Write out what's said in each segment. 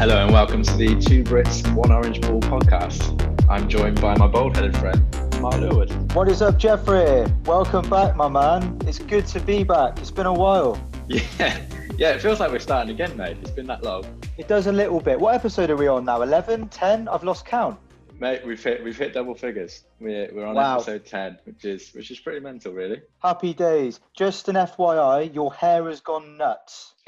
Hello and welcome to the Two Brits, One Orange Ball podcast. I'm joined by my bald-headed friend, Mark Lewis. What is up, Jeffrey? Welcome back, my man. It's good to be back. It's been a while. Yeah, yeah, it feels like we're starting again, mate. It's been that long. It does a little bit. What episode are we on now? 11, 10? I've lost count. Mate, we've hit we've hit double figures. We're we're on Wow. episode ten, which is which is pretty mental, really. Happy days. Just an FYI, your hair has gone nuts.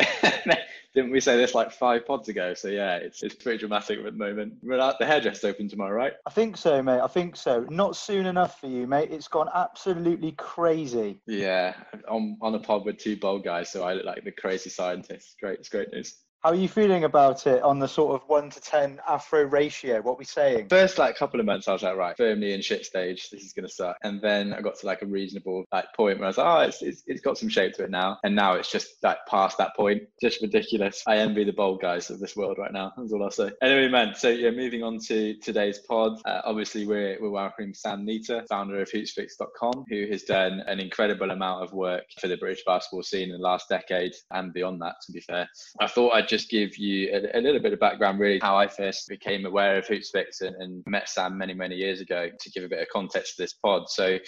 Didn't we say this like five pods ago? So yeah, it's it's pretty dramatic at the moment. We're out uh, the hairdresser's open tomorrow, right? I think so, mate. I think so. Not soon enough for you, mate. It's gone absolutely crazy. Yeah, on on a pod with two bold guys, so I look like the crazy scientist. Great, it's great news. How are you feeling about it on the sort of 1 to 10 afro ratio? What we saying? First like couple of months, I was like, right, firmly in shit stage. This is gonna suck. And then I got to like a reasonable like point where I was like, oh, it's, it's it's got some shape to it now. And now it's just like past that point, just ridiculous. I envy the bold guys of this world right now. That's all I'll say. Anyway, man. So yeah, moving on to today's pod. Uh, obviously, we're we're welcoming Sam Neter, founder of Hoopsfix.com, who has done an incredible amount of work for the British basketball scene in the last decade and beyond that. To be fair, I thought I'd just give you a, a little bit of background, really, how I first became aware of Hoopsfix and, and met Sam many, many years ago to give a bit of context to this pod. So,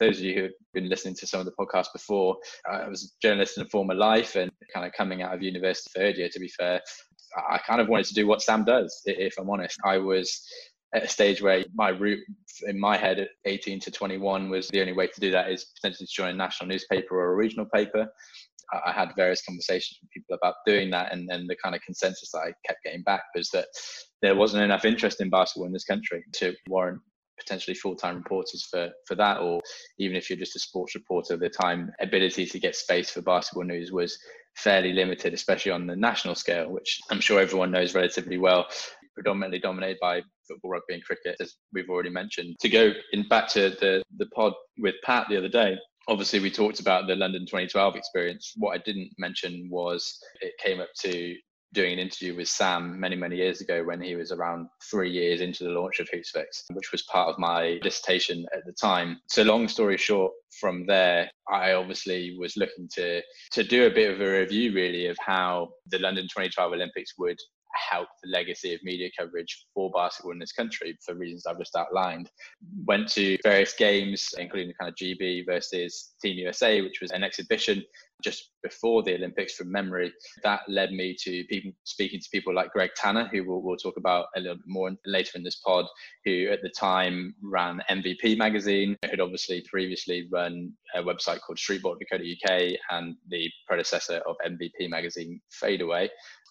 those of you who have been listening to some of the podcasts before, I was a journalist in a former life and kind of coming out of university third year, to be fair, I kind of wanted to do what Sam does, if I'm honest. I was at a stage where my route in my head at 18 to 21 was the only way to do that is potentially to join a national newspaper or a regional paper. I had various conversations with people about doing that, and then the kind of consensus that I kept getting back was that there wasn't enough interest in basketball in this country to warrant potentially full-time reporters for for that, or even if you're just a sports reporter, the time ability to get space for basketball news was fairly limited, especially on the national scale, which I'm sure everyone knows relatively well. Predominantly dominated by football, rugby, and cricket, as we've already mentioned. To go in back to the the pod with Pat the other day, obviously we talked about the London 2012 experience. What I didn't mention was it came up to doing an interview with Sam many, many years ago when he was around three years into the launch of Hoopsfix, which was part of my dissertation at the time. So long story short, from there, I obviously was looking to to do a bit of a review really of how the London 2012 Olympics would help the legacy of media coverage for basketball in this country for reasons I've just outlined. Went to various games, including the kind of GB versus Team USA, which was an exhibition just before the Olympics from memory. That led me to people speaking to people like Greg Tanner, who we'll, we'll talk about a little bit more later in this pod, who at the time ran MVP magazine, who'd obviously previously run a website called streetball.co.uk and the predecessor of MVP magazine, Fadeaway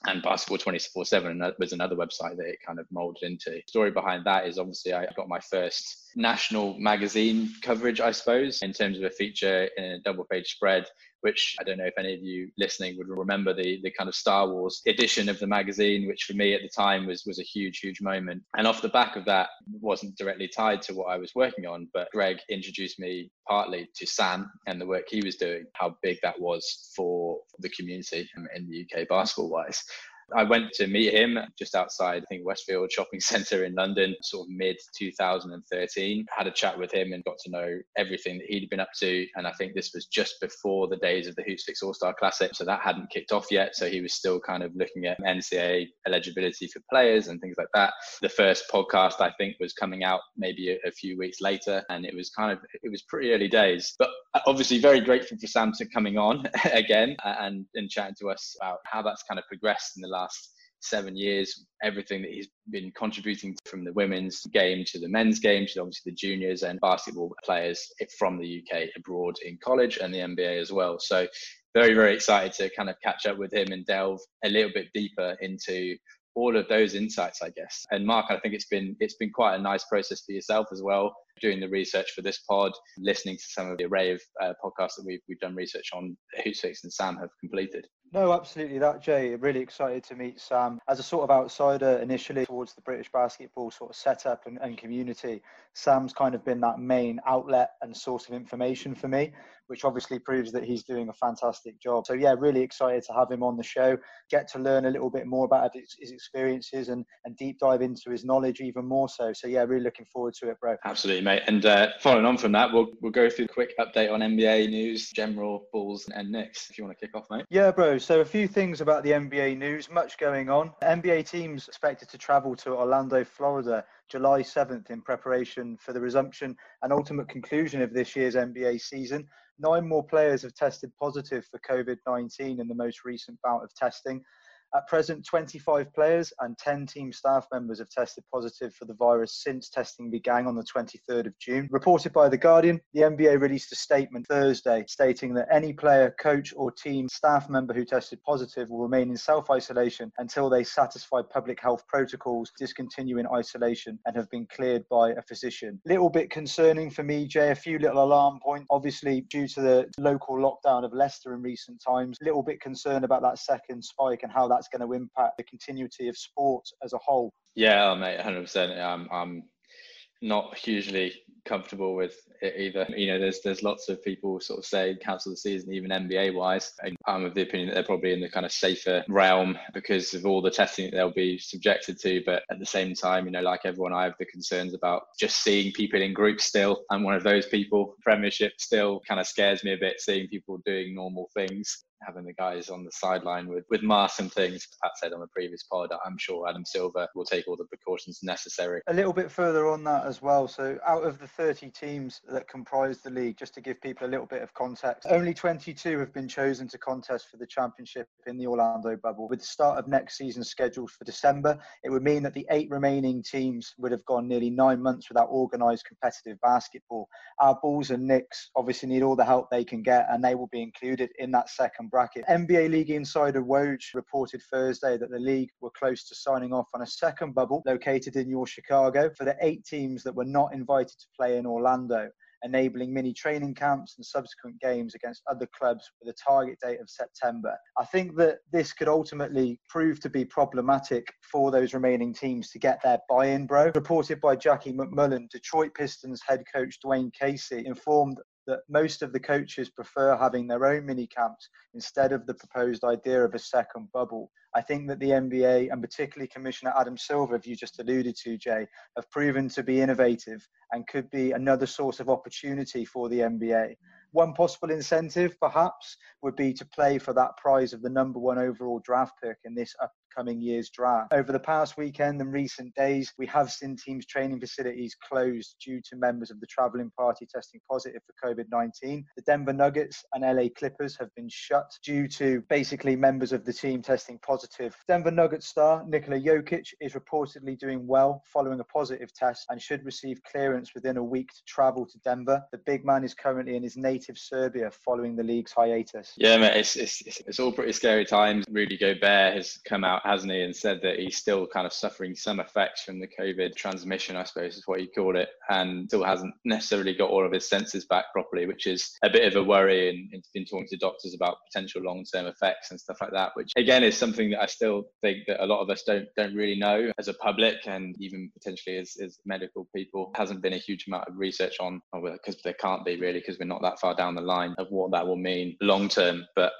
and basketball 24 7 was another website that it kind of molded into the story behind that is obviously i got my first national magazine coverage i suppose in terms of a feature in a double page spread which i don't know if any of you listening would remember the the kind of star wars edition of the magazine which for me at the time was was a huge huge moment. And off the back of that wasn't directly tied to what i was working on but greg introduced me partly to sam and the work he was doing how big that was for the community in the uk basketball wise I went to meet him just outside, I think, Westfield Shopping Centre in London, sort of mid 2013. Had a chat with him and got to know everything that he'd been up to. And I think this was just before the days of the Hoopsfix All Star Classic. So that hadn't kicked off yet. So he was still kind of looking at NCAA eligibility for players and things like that. The first podcast, I think, was coming out maybe a, a few weeks later. And it was kind of, it was pretty early days. But uh, obviously, very grateful for Sam to coming on again uh, and, and chatting to us about how that's kind of progressed in the last seven years, everything that he's been contributing from the women's game to the men's game to obviously the juniors and basketball players from the UK abroad in college and the NBA as well. So very, very excited to kind of catch up with him and delve a little bit deeper into all of those insights, I guess. And Mark, I think it's been it's been quite a nice process for yourself as well, doing the research for this pod, listening to some of the array of uh, podcasts that we've we've done research on. Hoopsfix and Sam have completed. No, absolutely that, Jay. Really excited to meet Sam as a sort of outsider initially towards the British basketball sort of setup and, and community. Sam's kind of been that main outlet and source of information for me, which obviously proves that he's doing a fantastic job. So yeah, really excited to have him on the show, get to learn a little bit more about his, his experiences and, and deep dive into his knowledge even more so. So yeah, really looking forward to it, bro. Absolutely, mate. And uh, following on from that, we'll we'll go through a quick update on NBA news, general Bulls and Knicks. If you want to kick off, mate. Yeah, bro. So a few things about the NBA news. Much going on. NBA teams expected to travel to Orlando, Florida, July 7th in preparation for the resumption and ultimate conclusion of this year's NBA season. Nine more players have tested positive for COVID 19 in the most recent bout of testing. At present, 25 players and 10 team staff members have tested positive for the virus since testing began on the 23rd of June. Reported by The Guardian, the NBA released a statement Thursday stating that any player, coach, or team staff member who tested positive will remain in self isolation until they satisfy public health protocols, discontinue in isolation, and have been cleared by a physician. Little bit concerning for me, Jay, a few little alarm points. Obviously, due to the local lockdown of Leicester in recent times, little bit concerned about that second spike and how that that's going to impact the continuity of sport as a whole. Yeah, mate, 100%. I'm, I'm not hugely comfortable with it either. You know, there's there's lots of people sort of say cancel the season, even NBA wise. I'm of the opinion that they're probably in the kind of safer realm because of all the testing that they'll be subjected to. But at the same time, you know, like everyone, I have the concerns about just seeing people in groups still. I'm one of those people. Premiership still kind of scares me a bit, seeing people doing normal things having the guys on the sideline with with masks and things. Pat said on the previous pod, I'm sure Adam Silver will take all the precautions necessary. A little bit further on that as well. So out of the 30 teams that comprise the league, just to give people a little bit of context, only 22 have been chosen to contest for the championship in the Orlando bubble. With the start of next season scheduled for December, it would mean that the eight remaining teams would have gone nearly nine months without organised competitive basketball. Our Bulls and Knicks obviously need all the help they can get, and they will be included in that second bracket. NBA League insider Woj reported Thursday that the league were close to signing off on a second bubble located in your Chicago for the eight teams that were not invited to play in Orlando enabling mini training camps and subsequent games against other clubs with a target date of September. I think that this could ultimately prove to be problematic for those remaining teams to get their buy in, bro. Reported by Jackie MacMullan, Detroit Pistons head coach Dwane Casey informed that most of the coaches prefer having their own mini camps instead of the proposed idea of a second bubble. I think that the NBA and particularly Commissioner Adam Silver, if you just alluded to, Jay, have proven to be innovative and could be another source of opportunity for the NBA. One possible incentive, perhaps, would be to play for that prize of the number one overall draft pick in this upcoming year's draft. Over the past weekend and recent days, we have seen teams' training facilities closed due to members of the travelling party testing positive for COVID 19. The Denver Nuggets and LA Clippers have been shut due to basically members of the team testing positive. Denver Nuggets star Nikola Jokic is reportedly doing well following a positive test and should receive clearance within a week to travel to Denver. The big man is currently in his native Serbia following the league's hiatus. Yeah, mate, it's, it's, it's all pretty scary times. Rudy Gobert has come out, hasn't he, and said that he's still kind of suffering some effects from the COVID transmission, I suppose is what you call it, and still hasn't necessarily got all of his senses back properly, which is a bit of a worry. And been talking to doctors about potential long-term effects and stuff like that, which again is something that I still think that a lot of us don't don't really know as a public and even potentially as, as medical people. Hasn't been a huge amount of research on, oh, because there can't be really, because we're not that far down the line of what that will mean long term. But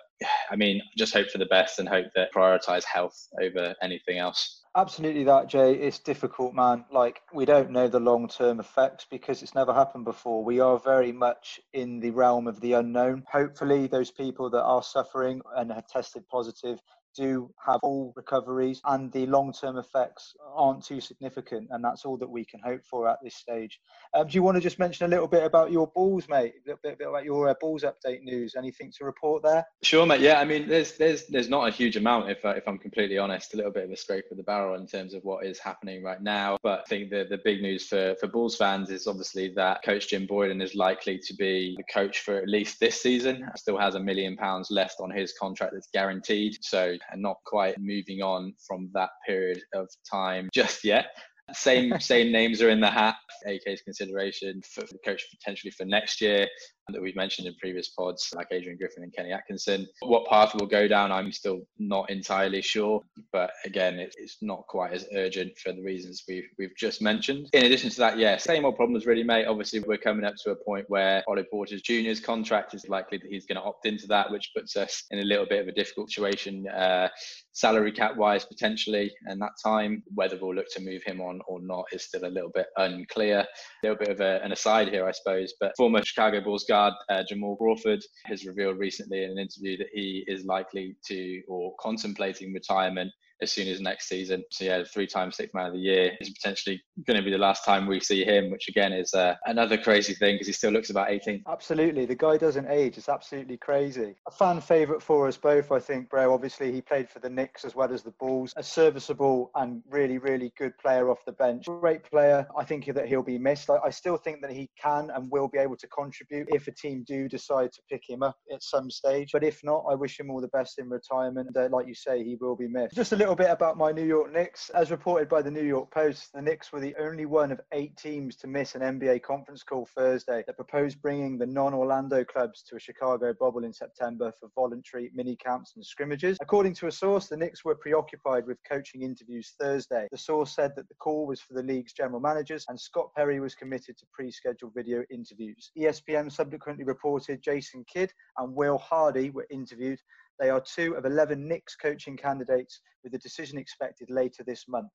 I mean, just hope for the best and hope that prioritize health over anything else. Absolutely, that Jay. It's difficult, man. Like we don't know the long-term effects because it's never happened before. We are very much in the realm of the unknown. Hopefully, those people that are suffering and have tested positive do have all recoveries and the long-term effects aren't too significant and that's all that we can hope for at this stage. Um, do you want to just mention a little bit about your balls mate? A bit, bit about your uh, bulls update news. Anything to report there? Sure mate. Yeah i mean there's there's there's not a huge amount if, uh, if i'm completely honest. A little bit of a scrape of the barrel in terms of what is happening right now. But i think the, the big news for, for bulls fans is obviously that coach jim boylen is likely to be the coach for at least this season. Still has a million pounds left on his contract that's guaranteed. So and not quite moving on from that period of time just yet. Same same names are in the hat. AK's consideration for the coach potentially for next year. That we've mentioned in previous pods, like Adrian Griffin and Kenny Atkinson. What path will go down, I'm still not entirely sure. But again, it's not quite as urgent for the reasons we've, we've just mentioned. In addition to that, yeah, same old problems really, mate. Obviously, we're coming up to a point where Otto Porter's Junior's contract is likely that he's going to opt into that, which puts us in a little bit of a difficult situation. Uh, salary cap wise potentially and that time whether we'll look to move him on or not is still a little bit unclear a little bit of a, an aside here i suppose but former chicago bulls guard uh, jamal crawford has revealed recently in an interview that he is likely to or contemplating retirement as soon as next season. So yeah, three times sixth man of the year is potentially going to be the last time we see him, which again is uh, another crazy thing because he still looks about 18. Absolutely, the guy doesn't age. It's absolutely crazy. A fan favourite for us both, I think, bro. Obviously, he played for the Knicks as well as the Bulls. A serviceable and really, really good player off the bench. Great player. I think that he'll be missed. I, I still think that he can and will be able to contribute if a team do decide to pick him up at some stage. But if not, I wish him all the best in retirement. Uh, like you say, he will be missed. Just a little bit about my New York Knicks. As reported by the New York Post, the Knicks were the only one of eight teams to miss an NBA conference call Thursday that proposed bringing the non Orlando clubs to a Chicago bubble in September for voluntary mini camps and scrimmages. According to a source, the Knicks were preoccupied with coaching interviews Thursday. The source said that the call was for the league's general managers and Scott Perry was committed to pre scheduled video interviews. ESPN subsequently reported Jason Kidd and Will Hardy were interviewed they are two of 11 Knicks coaching candidates with a decision expected later this month.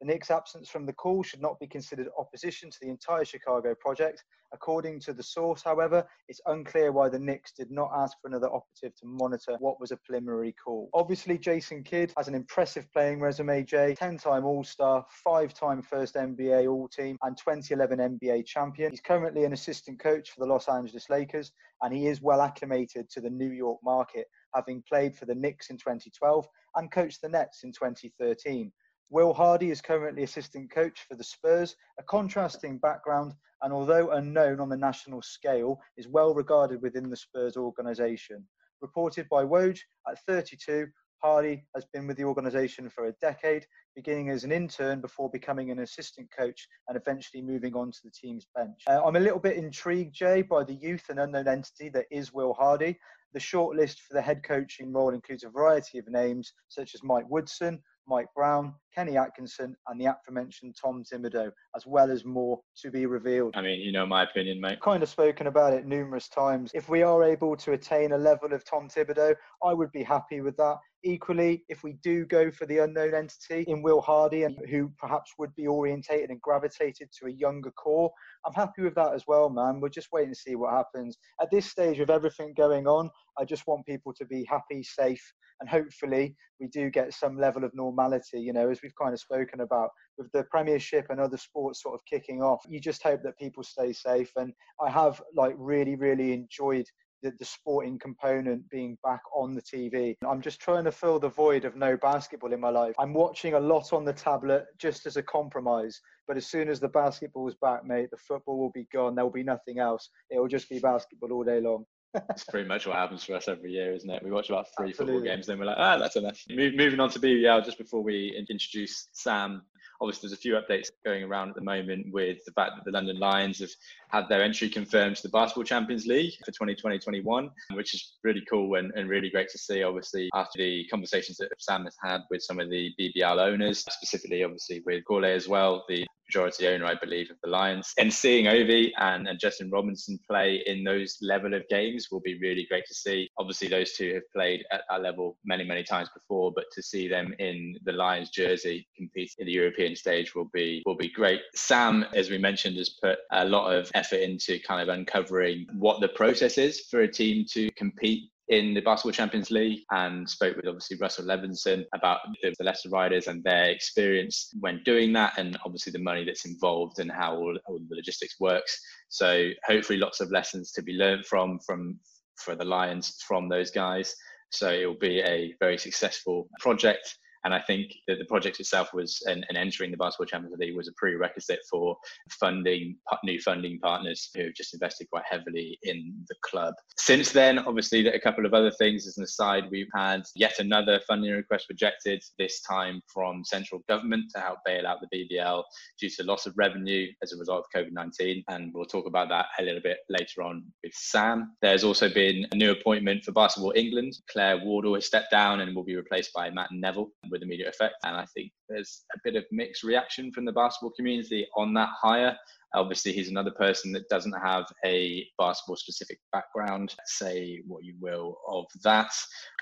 The Knicks' absence from the call should not be considered opposition to the entire Chicago project. According to the source, however, it's unclear why the Knicks did not ask for another operative to monitor what was a preliminary call. Obviously, Jason Kidd has an impressive playing resume, Jay 10 time All Star, five time first NBA All Team, and 2011 NBA champion. He's currently an assistant coach for the Los Angeles Lakers, and he is well acclimated to the New York market having played for the Knicks in 2012 and coached the Nets in 2013. Will Hardy is currently assistant coach for the Spurs, a contrasting background, and although unknown on the national scale, is well regarded within the Spurs organisation. Reported by Woj, at 32, Hardy has been with the organisation for a decade, beginning as an intern before becoming an assistant coach and eventually moving on to the team's bench. Uh, I'm a little bit intrigued, Jay, by the youth and unknown entity that is Will Hardy. The shortlist for the head coaching role includes a variety of names, such as Mike Woodson, Mike Brown, Kenny Atkinson, and the aforementioned Tom Thibodeau, as well as more to be revealed. I mean, you know my opinion, mate. Kind of spoken about it numerous times. If we are able to attain a level of Tom Thibodeau, I would be happy with that. Equally, if we do go for the unknown entity in Will Hardy, and who perhaps would be orientated and gravitated to a younger core, I'm happy with that as well, man. We're just waiting to see what happens. At this stage of everything going on, I just want people to be happy, safe, and hopefully we do get some level of normality. You know, as we've kind of spoken about with the Premiership and other sports sort of kicking off, you just hope that people stay safe. And I have like really, really enjoyed the, the sporting component being back on the TV. I'm just trying to fill the void of no basketball in my life. I'm watching a lot on the tablet just as a compromise. But as soon as the basketball's back, mate, the football will be gone. There will be nothing else. It will just be basketball all day long. That's pretty much what happens for us every year, isn't it? We watch about three Absolutely. football games, then we're like, ah, that's enough. moving on to BBL, just before we introduce Sam obviously there's a few updates going around at the moment with the fact that the London Lions have had their entry confirmed to the Basketball Champions League for 2020-21, which is really cool and, and really great to see. Obviously, after the conversations that Sam has had with some of the BBL owners, specifically obviously with Gourlay as well, the majority owner, I believe, of the Lions. And seeing Ovi and, and Justin Robinson play in those level of games will be really great to see. Obviously, those two have played at that level many, many times before, but to see them in the Lions jersey compete in the European stage will be will be great. Sam, as we mentioned, has put a lot of effort into kind of uncovering what the process is for a team to compete in the Basketball Champions League and spoke with obviously Russell Levinson about the Leicester Riders and their experience when doing that and obviously the money that's involved and how all, all the logistics works. So hopefully lots of lessons to be learned from from for the Lions from those guys. So it will be a very successful project And I think that the project itself was, and, and entering the Basketball Champions League was a prerequisite for funding new funding partners who have just invested quite heavily in the club. Since then, obviously, a couple of other things as an aside, we've had yet another funding request rejected, this time from central government to help bail out the BBL due to loss of revenue as a result of COVID 19. And we'll talk about that a little bit later on with Sam. There's also been a new appointment for Basketball England. Claire Wardle has stepped down and will be replaced by Matt Neville with immediate effect. And I think there's a bit of mixed reaction from the basketball community on that hire. Obviously, he's another person that doesn't have a basketball specific background. Say what you will of that.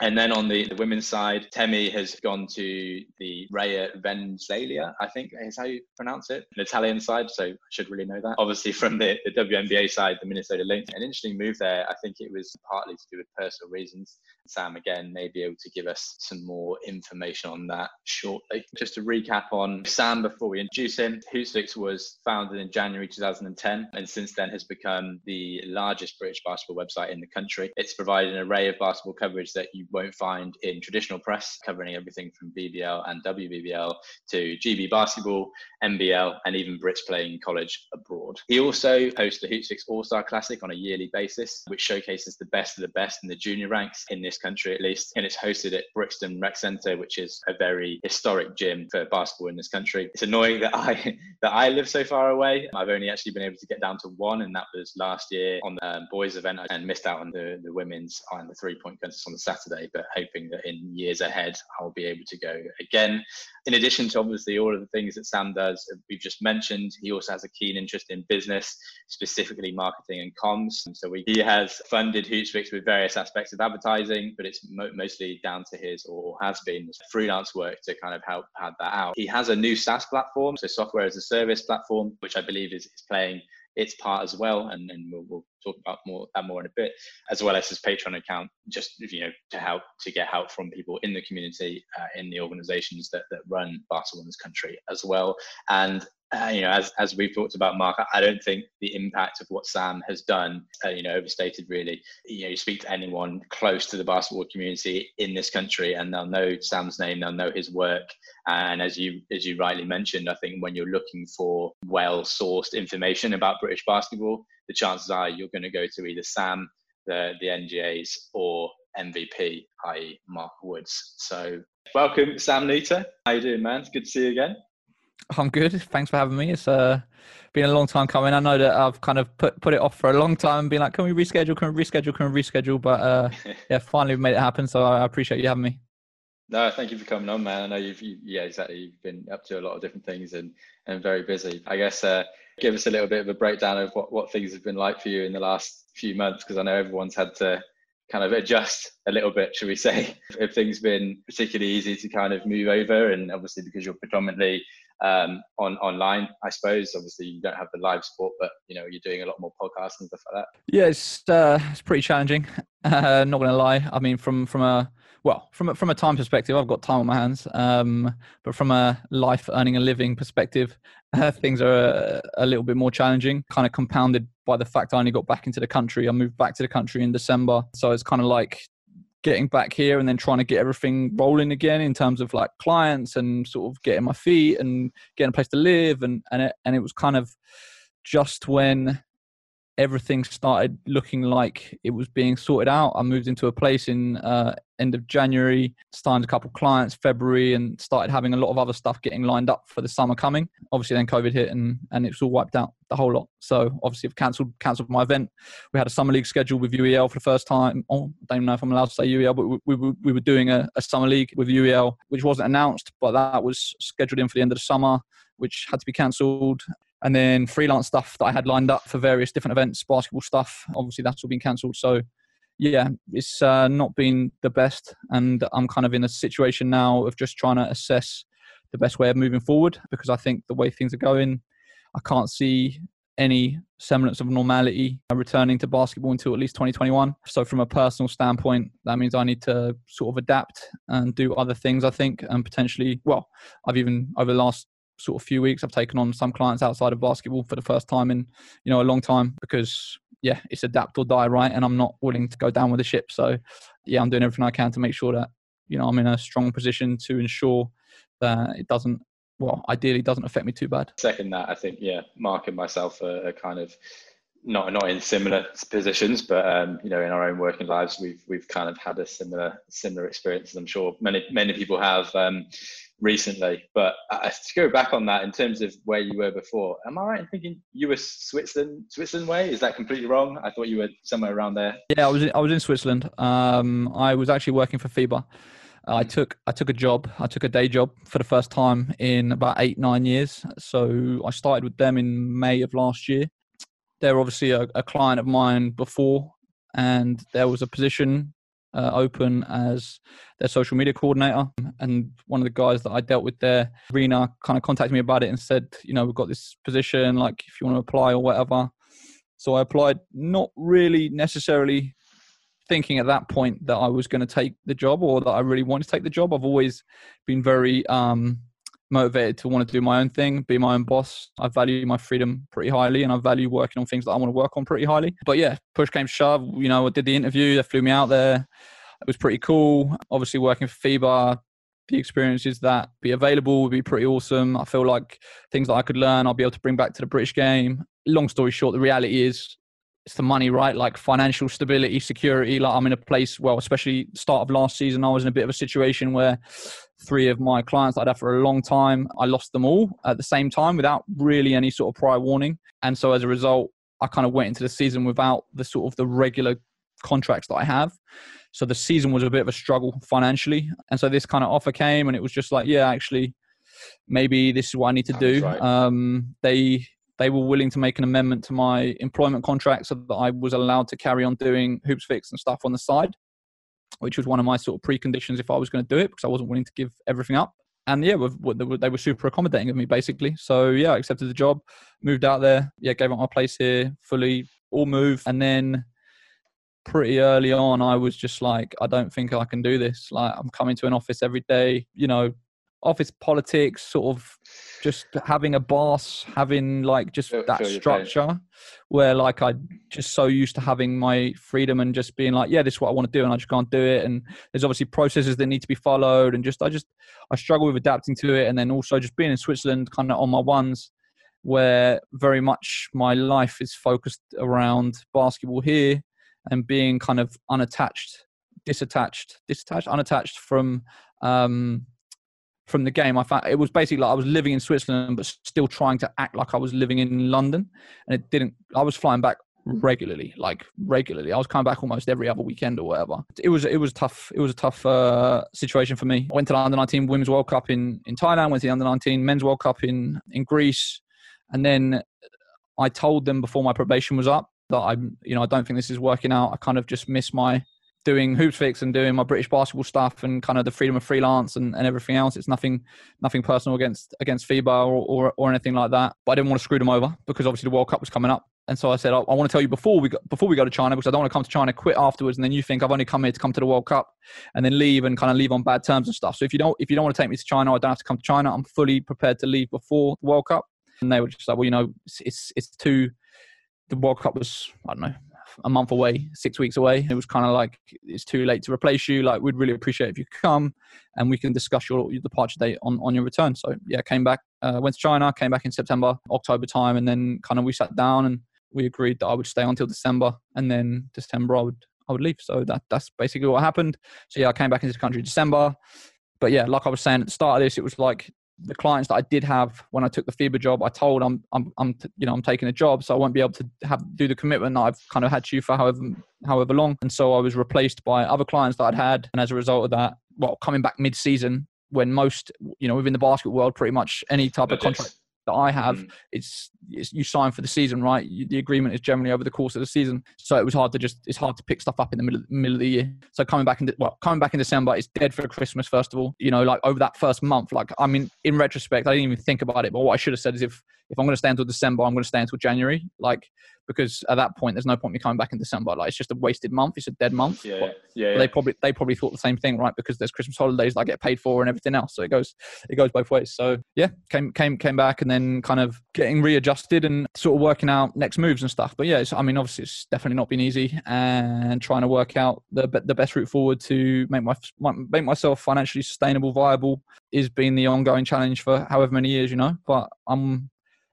And then on the, the women's side, Temi has gone to the Reyer Venezia, I think is how you pronounce it, an Italian side. So I should really know that. Obviously, from the, the WNBA side, the Minnesota Lynx, an interesting move there. I think it was partly to do with personal reasons. Sam, again, may be able to give us some more information on that shortly. Just to recap on Sam before we introduce him, Hoopsfix was founded in January January 2010, and since then has become the largest British basketball website in the country. It's provided an array of basketball coverage that you won't find in traditional press, covering everything from BBL and WBBL to GB basketball, NBL, and even Brits playing college abroad. He also hosts the Hoopsfix All Star Classic on a yearly basis, which showcases the best of the best in the junior ranks in this country at least. And it's hosted at Brixton Rec Centre, which is a very historic gym for basketball in this country. It's annoying that I that I live so far away. I've only actually been able to get down to one, and that was last year on the um, boys event, and missed out on the, the women's and the three point contest on the Saturday. But hoping that in years ahead, I'll be able to go again. In addition to obviously all of the things that Sam does, uh, we've just mentioned, he also has a keen interest in business, specifically marketing and comms. And so we, he has funded Hoopsfix with various aspects of advertising, but it's mo- mostly down to his or has been freelance work to kind of help pad that out. He has a new SaaS platform, so software as a service platform, which I believe is is, is playing its part as well, and, and we'll, we'll, talk about more that more in a bit, as well as his Patreon account, just you know to help to get help from people in the community, uh, in the organisations that that run Barcelona's country as well, and uh, you know, as as we've talked about, Mark, I don't think the impact of what Sam has done, uh, you know, overstated really. You know, you speak to anyone close to the basketball community in this country, and they'll know Sam's name, they'll know his work. And as you as you rightly mentioned, I think when you're looking for well-sourced information about British basketball, the chances are you're going to go to either Sam, the the NGAs, or MVP, i.e. Mark Woods. So, welcome, Sam Neter. How you doing, man? It's good to see you again. I'm good. Thanks for having me. It's uh, been a long time coming. I know that I've kind of put put it off for a long time and been like, can we reschedule? Can we reschedule? Can we reschedule? But uh, yeah, finally we made it happen. So I appreciate you having me. No, thank you for coming on, man. I know you've, you, yeah, exactly. You've been up to a lot of different things and, and very busy. I guess uh, give us a little bit of a breakdown of what, what things have been like for you in the last few months, because I know everyone's had to kind of adjust a little bit, should we say? If things been particularly easy to kind of move over, and obviously because you're predominantly um, on online, I suppose. Obviously, you don't have the live sport, but you know you're doing a lot more podcasts and stuff like that. Yeah, it's uh, it's pretty challenging. Uh, not gonna lie. I mean, from from a well, from a, from a time perspective, I've got time on my hands. Um, but from a life earning a living perspective, uh, things are a, a, little bit more challenging. Kind of compounded by the fact I only got back into the country. I moved back to the country in December, so it's kind of like getting back here and then trying to get everything rolling again in terms of like clients and sort of getting my feet and getting a place to live and and it, and it was kind of just when everything started looking like it was being sorted out. I moved into a place in uh, end of January, signed a couple clients February, and started having a lot of other stuff getting lined up for the summer coming. Obviously, then COVID hit and and it was all wiped out the whole lot. So obviously, I've cancelled cancelled my event. We had a summer league scheduled with UEL for the first time. Oh, I don't know if I'm allowed to say UEL, but we, we, we were doing a, a summer league with UEL, which wasn't announced, but that was scheduled in for the end of the summer, which had to be cancelled and then freelance stuff that I had lined up for various different events, basketball stuff. Obviously, that's all been cancelled. So, yeah, it's uh, not been the best, and I'm kind of in a situation now of just trying to assess the best way of moving forward because I think the way things are going, I can't see any semblance of normality returning to basketball until at least 2021. So, from a personal standpoint, that means I need to sort of adapt and do other things, I think, and potentially, well, I've even over the last sort of few weeks i've taken on some clients outside of basketball for the first time in you know a long time because yeah it's adapt or die right and i'm not willing to go down with the ship so yeah i'm doing everything i can to make sure that you know I'm in a strong position to ensure that it doesn't well ideally doesn't affect me too bad. Second that I think yeah, Mark and myself are, are kind of not not in similar positions, but um, you know, in our own working lives, we've we've kind of had a similar similar experience. I'm sure many many people have um, recently. But uh, to go back on that, in terms of where you were before, am I right in thinking you were Switzerland Switzerland way? Is that completely wrong? I thought you were somewhere around there. Yeah, I was in, I was in Switzerland. Um, I was actually working for FIBA. I took I took a job. I took a day job for the first time in about eight nine years. So I started with them in May of last year they're obviously a, a client of mine before, and there was a position uh, open as their social media coordinator. And one of the guys that I dealt with there, Rena, kind of contacted me about it and said, you know, we've got this position, like if you want to apply or whatever. So I applied, not really necessarily thinking at that point that I was going to take the job or that I really wanted to take the job. I've always been very um, motivated to want to do my own thing, be my own boss. I value my freedom pretty highly and I value working on things that I want to work on pretty highly. But yeah, push came to shove. You know, I did the interview, they flew me out there. It was pretty cool. Obviously, working for FIBA, the experiences that be available would be pretty awesome. I feel like things that I could learn, I'll be able to bring back to the British game. Long story short, the reality is it's the money, right? Like financial stability, security. Like I'm in a place, well, especially start of last season, I was in a bit of a situation where three of my clients I'd had for a long time, I lost them all at the same time without really any sort of prior warning. And so as a result, I kind of went into the season without the sort of the regular contracts that I have. So the season was a bit of a struggle financially. And so this kind of offer came and it was just like, yeah, actually, maybe this is what I need to do. Right. Um, they they were willing to make an amendment to my employment contract so that I was allowed to carry on doing hoops fix and stuff on the side, which was one of my sort of preconditions if I was going to do it because I wasn't willing to give everything up. And yeah, they were super accommodating of me basically. So yeah, I accepted the job, moved out there. Yeah, gave up my place here fully, all moved, and then pretty early on i was just like i don't think i can do this like i'm coming to an office every day you know office politics, sort of just having a boss, having like just feel, that feel structure where like I just so used to having my freedom and just being like, yeah, this is what I want to do, and I just can't do it. And there's obviously processes that need to be followed, and just I just I struggle with adapting to it, and then also just being in Switzerland, kind of on my ones, where very much my life is focused around basketball here and being kind of unattached, disattached, disattached, unattached from um, from the game. I found it was basically like I was living in Switzerland, but still trying to act like I was living in London, and it didn't. I was flying back regularly, like regularly. I was coming back almost every other weekend or whatever. It was it was tough. It was a tough uh, situation for me. I went to the under nineteen Women's World Cup in in Thailand. Went to the under nineteen Men's World Cup in in Greece, and then I told them before my probation was up that I'm, you know I don't think this is working out. I kind of just miss my doing hoops fix and doing my British basketball stuff and kind of the freedom of freelance and, and everything else. It's nothing nothing personal against against FIBA or, or, or anything like that. But I didn't want to screw them over because obviously the World Cup was coming up. And so I said, I, I want to tell you before we go, before we go to China because I don't want to come to China, quit afterwards, and then you think I've only come here to come to the World Cup, and then leave and kind of leave on bad terms and stuff. So if you don't if you don't want to take me to China, I don't have to come to China. I'm fully prepared to leave before the World Cup. And they were just like, well, you know, it's it's, it's too. The World Cup was I don't know a month away, six weeks away. It was kind of like it's too late to replace you. Like we'd really appreciate if you come, and we can discuss your, your departure date on, on your return. So yeah, came back, uh, went to China, came back in September, October time, and then kind of we sat down and we agreed that I would stay until December, and then December I would I would leave. So that that's basically what happened. So yeah, I came back into the country December. But yeah, like I was saying at the start of this, it was like the clients that I did have when I took the FIBA job, I told I'm, I'm, I'm, you know, I'm taking a job, so I won't be able to have do the commitment that I've kind of had to for however, however long. And so I was replaced by other clients that I'd had, and as a result of that, well, coming back mid-season when most, you know, within the basketball world, pretty much any type of contract that I have, mm. it's, it's, you sign for the season, right? You, the agreement is generally over the course of the season, so it was hard to just it's hard to pick stuff up in the middle, middle of the year. So coming back in well, coming back in December, it's dead for Christmas. First of all, you know, like over that first month, like I mean, in retrospect, I didn't even think about it, but what I should have said is if if I'm going to stay until December, I'm going to stay until January. Like because at that point there's no point me coming back in December. Like it's just a wasted month. It's a dead month. Yeah, yeah, yeah. They probably they probably thought the same thing, right? Because there's Christmas holidays that I get paid for and everything else. So it goes it goes both ways. So yeah, came came came back and then kind of getting readjusted and sort of working out next moves and stuff. But yeah, I mean obviously it's definitely not been easy and trying to work out the the best route forward to make my make myself financially sustainable, viable is been the ongoing challenge for however many years, you know. But I'm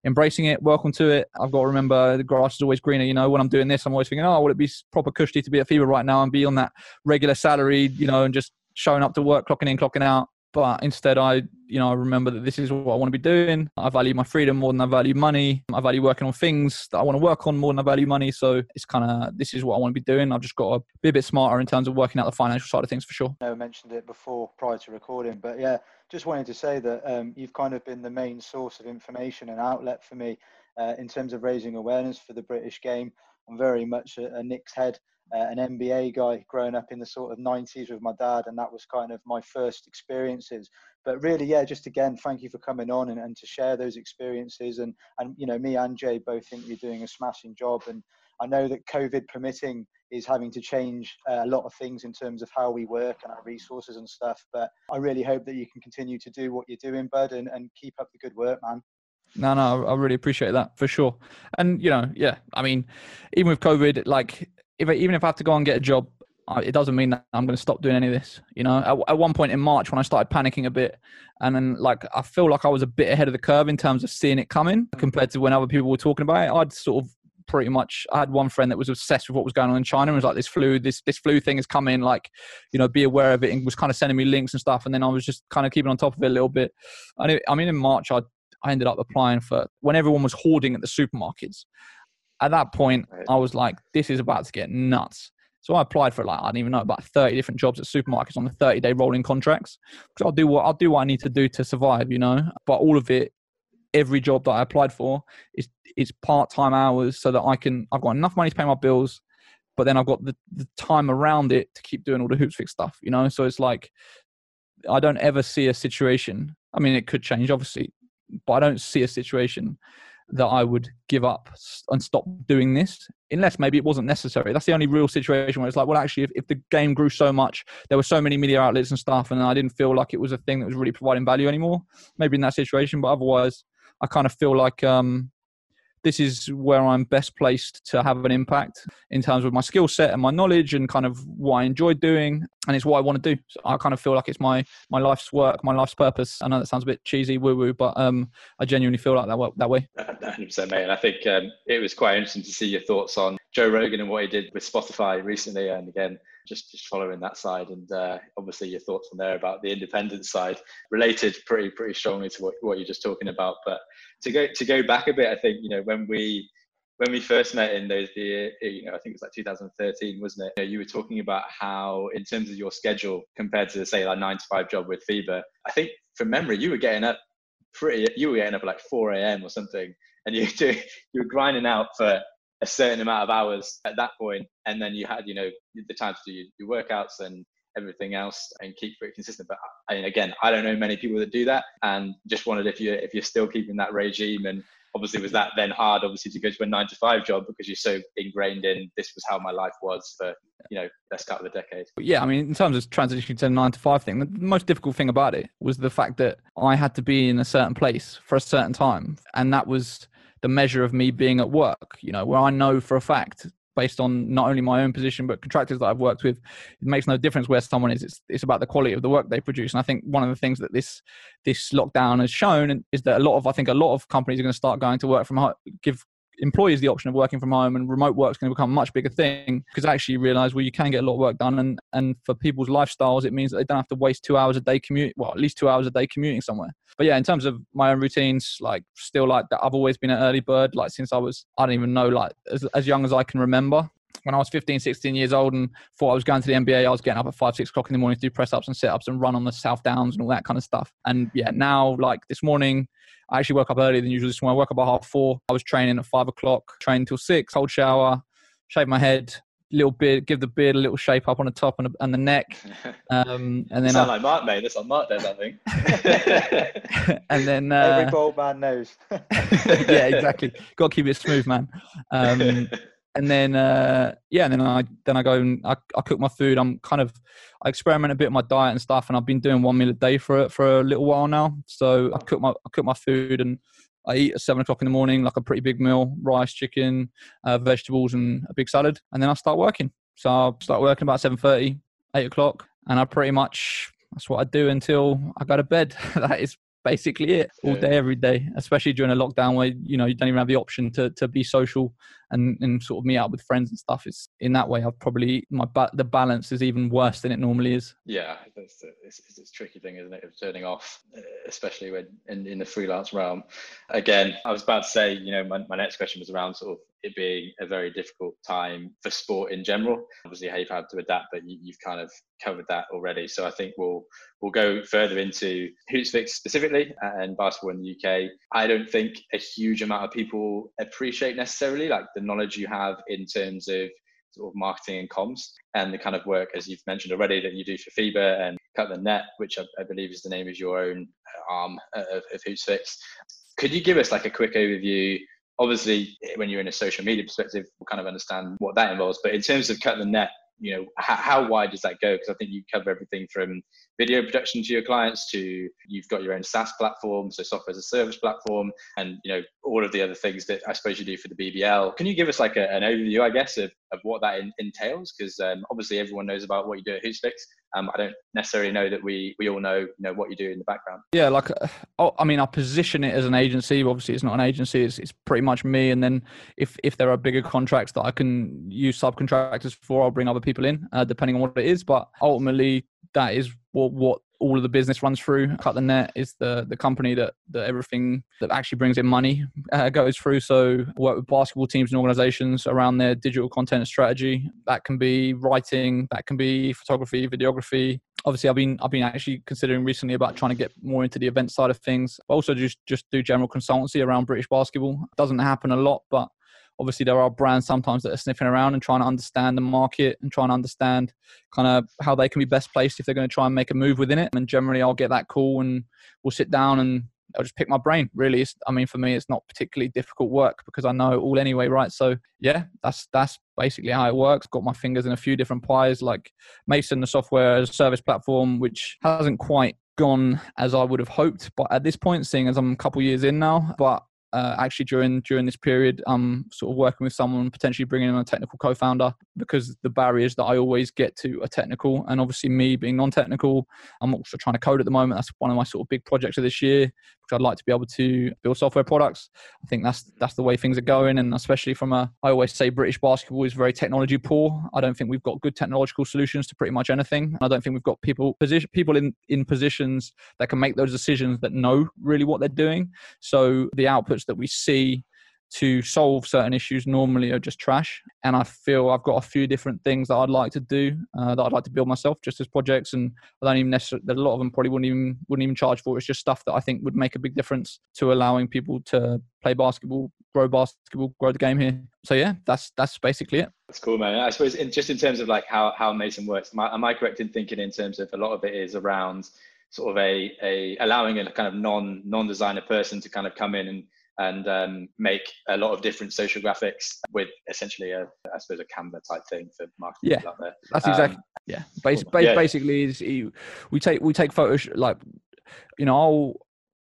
embracing it. Welcome to it. I've got to remember the grass is always greener. You know, when I'm doing this, I'm always thinking, oh, would it be proper cushy to be at FIBA right now and be on that regular salary, you know, and just showing up to work, clocking in, clocking out. But instead, I, you know, I remember that this is what I want to be doing. I value my freedom more than I value money. I value working on things that I want to work on more than I value money. So it's kind of this is what I want to be doing. I've just got to be a bit smarter in terms of working out the financial side of things for sure. I mentioned it before prior to recording, but yeah, just wanted to say that um, you've kind of been the main source of information and outlet for me uh, in terms of raising awareness for the British game. I'm very much a, a Knicks head, uh, an NBA guy, growing up in the sort of 90s with my dad, and that was kind of my first experiences. But really, yeah, just again, thank you for coming on and, and to share those experiences. And and you know, me and Jay both think you're doing a smashing job, and I know that COVID permitting is having to change uh, a lot of things in terms of how we work and our resources and stuff. But I really hope that you can continue to do what you're doing, Bud, and, and keep up the good work, man. No, no, I really appreciate that for sure. And you know, yeah, I mean, even with COVID, like if even if I have to go and get a job, it doesn't mean that I'm going to stop doing any of this. You know, at, at, one point in March when I started panicking a bit, and then like I feel like I was a bit ahead of the curve in terms of seeing it coming compared to when other people were talking about it. I'd sort of pretty much I had one friend that was obsessed with what was going on in China and was like this flu this this flu thing is coming like you know be aware of it and was kind of sending me links and stuff and then I was just kind of keeping on top of it a little bit I mean in March I I ended up applying for when everyone was hoarding at the supermarkets. At that point, right. I was like, this is about to get nuts. So I applied for like I don't even know about 30 different jobs at supermarkets on the 30 day rolling contracts. Because I'll do what I'll do what I need to do to survive, you know. But all of it, every job that I applied for is is part time hours so that I can I've got enough money to pay my bills, but then I've got the, the time around it to keep doing all the hoops fix stuff, you know. So it's like I don't ever see a situation. I mean, it could change, obviously, but I don't see a situation that I would give up and stop doing this unless maybe it wasn't necessary. That's the only real situation where it's like, well, actually, if, if the game grew so much, there were so many media outlets and stuff, and I didn't feel like it was a thing that was really providing value anymore. Maybe in that situation, but otherwise, I kind of feel like um, this is where I'm best placed to have an impact in terms of my skill set and my knowledge and kind of what I enjoy doing. And it's what I want to do. So I kind of feel like it's my, my life's work, my life's purpose. I know that sounds a bit cheesy, woo woo, but um, I genuinely feel like that, that way. 100% mate. And I think um, it was quite interesting to see your thoughts on Joe Rogan and what he did with Spotify recently. And again, just just following that side and uh, obviously your thoughts on there about the independent side related pretty pretty strongly to what, what you're just talking about. But to go to go back a bit i think you know when we when we first met in those the you know i think it was like 2013 wasn't it? You, know, you were talking about how in terms of your schedule compared to say like nine to five job with FIBA i think from memory you were getting up pretty you were getting up like 4 a.m or something and you you were grinding out for a certain amount of hours at that point, and then you had you know the time to do your workouts and everything else and keep it consistent. But I mean, again, I don't know many people that do that, and just wondered if you're if you're still keeping that regime and obviously was that then hard obviously to go to a nine to five job because you're so ingrained in this was how my life was for you know best couple of decades yeah i mean in terms of transitioning to a nine to five thing the most difficult thing about it was the fact that i had to be in a certain place for a certain time and that was the measure of me being at work, you know, where I know for a fact based on not only my own position but contractors that I've worked with, it makes no difference where someone is. It's, it's about the quality of the work they produce. And I think one of the things that this this lockdown has shown is that a lot of I think a lot of companies are going to start going to work from home, give employees the option of working from home and remote work is going to become a much bigger thing because actually you realize well you can get a lot of work done and and for people's lifestyles it means that they don't have to waste two hours a day commute well at least two hours a day commuting somewhere. But yeah in terms of my own routines like still like that i've always been an early bird like since i was i don't even know like as, as young as i can remember when I was 15, 16 years old and thought I was going to the NBA, I was getting up at five, six o'clock in the morning to do press ups and sit ups and run on the South Downs and all that kind of stuff. And yeah, now like this morning, I actually woke up earlier than usual this morning. I woke up about half four. I was training at five o'clock, trained till six, cold shower, shaved my head, little beard, give the beard a little shape up on the top and, and the neck, um, and then sound I, like Mark, mate. That's what Mark does, I think. and then uh, every bold man knows. yeah, exactly. Got to keep it smooth, man. Um, and then uh, yeah, and then I then I go and I, I cook my food. I'm kind of I experiment a bit with my diet and stuff, and I've been doing one meal a day for for a little while now. So I cook my I cook my food and I eat at seven o'clock in the morning, like a pretty big meal: rice, chicken, uh, vegetables, and a big salad. And then I start working. So I start working about 7:30, 8 o'clock, and I pretty much that's what I do until I go to bed. that is basically it all day every day especially during a lockdown where you know you don't even have the option to, to be social and, and sort of meet up with friends and stuff it's in that way i've probably my ba- the balance is even worse than it normally is yeah it's, it's, it's a tricky thing isn't it of turning off uh, especially when in, in the freelance realm again i was about to say you know my, my next question was around sort of it being a very difficult time for sport in general. Obviously, how you've had to adapt, but you, have kind of covered that already. So I think we'll we'll go further into Hoopsfix specifically and basketball in the UK. I don't think a huge amount of people appreciate necessarily like the knowledge you have in terms of sort of marketing and comms and the kind of work, as you've mentioned already, that you do for FIBA and Cut the Net, which I, I believe is the name of your own uh, arm uh, of, of Hoopsfix. Could you give us like a quick overview obviously when you're in a social media perspective we'll kind of understand what that involves but in terms of Cut the net you know how, how wide does that go? Because i think you cover everything from video production to your clients to you've got your own saas platform so software as a service platform and you know all of the other things that i suppose you do for the bbl can you give us like a, an overview i guess of, of what that in, entails? Because um, obviously everyone knows about what you do at hoopsfix um, I don't necessarily know that we we all know you know what you do in the background. Yeah, like uh, oh, I mean, I position it as an agency. Obviously, it's not an agency. It's it's pretty much me. And then if if there are bigger contracts that I can use subcontractors for, I'll bring other people in, uh, depending on what it is. But ultimately, that is what what all of the business runs through. Cut the Net is the the company that that everything that actually brings in money uh, goes through. So work with basketball teams and organizations around their digital content strategy. That can be writing, that can be photography, videography. Obviously, I've been I've been actually considering recently about trying to get more into the event side of things. Also just just do general consultancy around British basketball. Doesn't happen a lot, but obviously there are brands sometimes that are sniffing around and trying to understand the market and trying to understand kind of how they can be best placed if they're going to try and make a move within it and generally i'll get that call and we'll sit down and I'll just pick my brain. Really, it's, I mean, for me, it's not particularly difficult work because I know it all anyway, right? So yeah, that's that's basically how it works. Got my fingers in a few different pies, like Mason, the software as a service platform, which hasn't quite gone as I would have hoped. But at this point, seeing as I'm a couple years in now, but uh, actually during during this period i'm sort of working with someone potentially bringing in a technical co-founder because the barriers that i always get to are technical and obviously me being non-technical i'm also trying to code at the moment. That's one of my sort of big projects of this year because i'd like to be able to build software products. I think that's that's the way things are going and especially from a i always say british basketball is very technology poor. I don't think we've got good technological solutions to pretty much anything. I don't think we've got people position people in in positions that can make those decisions that know really what they're doing. So the outputs that we see to solve certain issues normally are just trash. And I feel I've got a few different things that I'd like to do uh, that I'd like to build myself just as projects. And I don't even necessarily, a lot of them probably wouldn't even, wouldn't even charge for. It's just stuff that I think would make a big difference to allowing people to play basketball, grow basketball, grow the game here. So yeah, that's, that's basically it. That's cool, man. I suppose in, just in terms of like how, how Mason works, am I, am I correct in thinking in terms of a lot of it is around sort of a, a allowing a kind of non non designer person to kind of come in and and um, make a lot of different social graphics with essentially a, I suppose, a Canva type thing for marketing yeah, out there. That's exactly, um, yeah. Bas- cool. yeah. Basically, is we take we take photos like, you know, I'll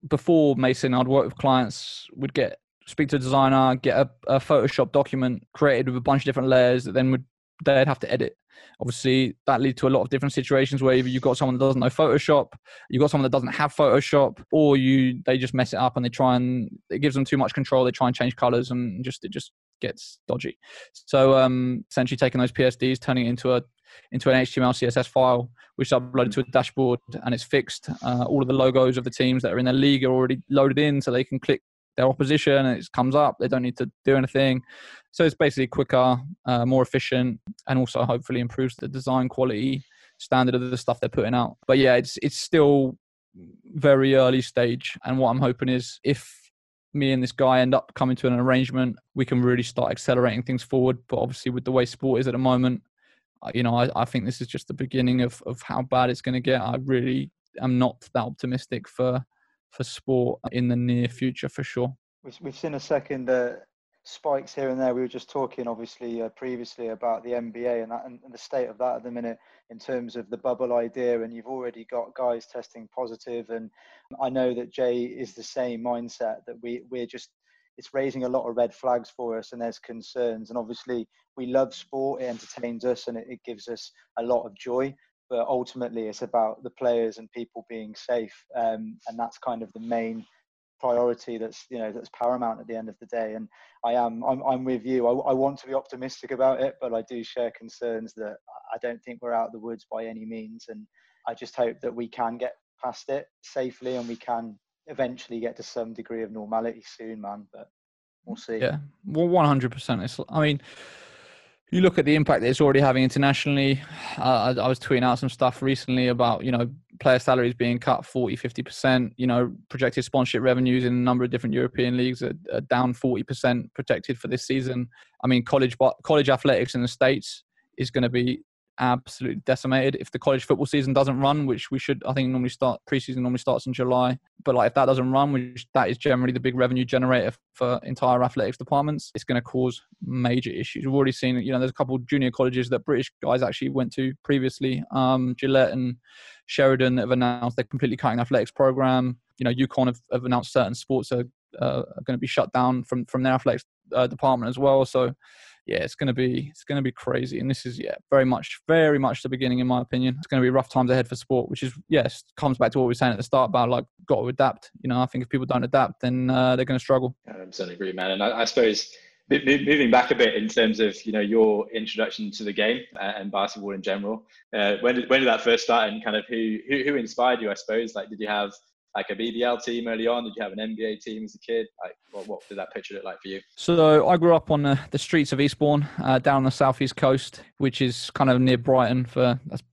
before Mason, I'd work with clients, would get speak to a designer, get a, a Photoshop document created with a bunch of different layers that then would they'd have to edit. Obviously, that leads to a lot of different situations where either you've got someone that doesn't know Photoshop, you've got someone that doesn't have Photoshop, or you they just mess it up and they try and it gives them too much control. They try and change colors and just it just gets dodgy. So um, essentially, taking those PSDs, turning it into a into an HTML CSS file, which is uploaded to a dashboard and it's fixed. Uh, all of the logos of the teams that are in the league are already loaded in, so they can click their opposition and it comes up. They don't need to do anything. So it's basically quicker, uh, more efficient, and also hopefully improves the design quality standard of the stuff they're putting out. But yeah, it's it's still very early stage, and what I'm hoping is if me and this guy end up coming to an arrangement, we can really start accelerating things forward. But obviously, with the way sport is at the moment, you know, I, I think this is just the beginning of, of how bad it's going to get. I really am not that optimistic for for sport in the near future for sure. We've, seen a second uh, spikes here and there. We were just talking, obviously, uh, previously about the NBA and, that, and the state of that at the minute in terms of the bubble idea. And you've already got guys testing positive, and I know that Jay is the same mindset that we we're just it's raising a lot of red flags for us and there's concerns and obviously we love sport it entertains us and it, it gives us a lot of joy but ultimately it's about the players and people being safe um, and that's kind of the main priority that's you know that's paramount at the end of the day. And i am i'm, I'm with you. I, I, want to be optimistic about it but i do share concerns that i don't think we're out of the woods by any means. And i just hope that we can get past it safely and we can eventually get to some degree of normality soon man but we'll see. Yeah. Well 100% it's i mean you look at the impact that it's already having internationally. Uh, I, I, was tweeting out some stuff recently about, you know, player salaries being cut 40, 50%, you know, projected sponsorship revenues in a number of different European leagues are, are down 40% projected for this season. I mean, college, college athletics in the States is going to be absolutely decimated if the college football season doesn't run, which we should, I think, normally start preseason normally starts in July. But like if that doesn't run, which that is generally the big revenue generator for entire athletics departments, it's going to cause major issues. We've already seen, you know, there's a couple junior colleges that British guys actually went to previously, um, Gillette and Sheridan, have announced they're completely cutting athletics program. You know, UConn have, have announced certain sports are, uh, are going to be shut down from from their athletics uh, department as well. So yeah, it's going to be it's going to be crazy. And this is yeah, very much very much the beginning in my opinion. It's going to be rough times ahead for sport, which is yes comes back to what we were saying at the start about like got to adapt. You know, I think if people don't adapt, then uh, they're going to struggle. I certainly agree, man. And I, I suppose moving back a bit in terms of you know your introduction to the game and basketball in general uh, when did when did that first start and kind of who, who who inspired you i suppose like did you have like a BBL team early on? Did you have an NBA team as a kid? Like, what, what did that picture look like for you? So I grew up on the, the streets of Eastbourne, uh, down the southeast coast, which is kind of near Brighton. For that's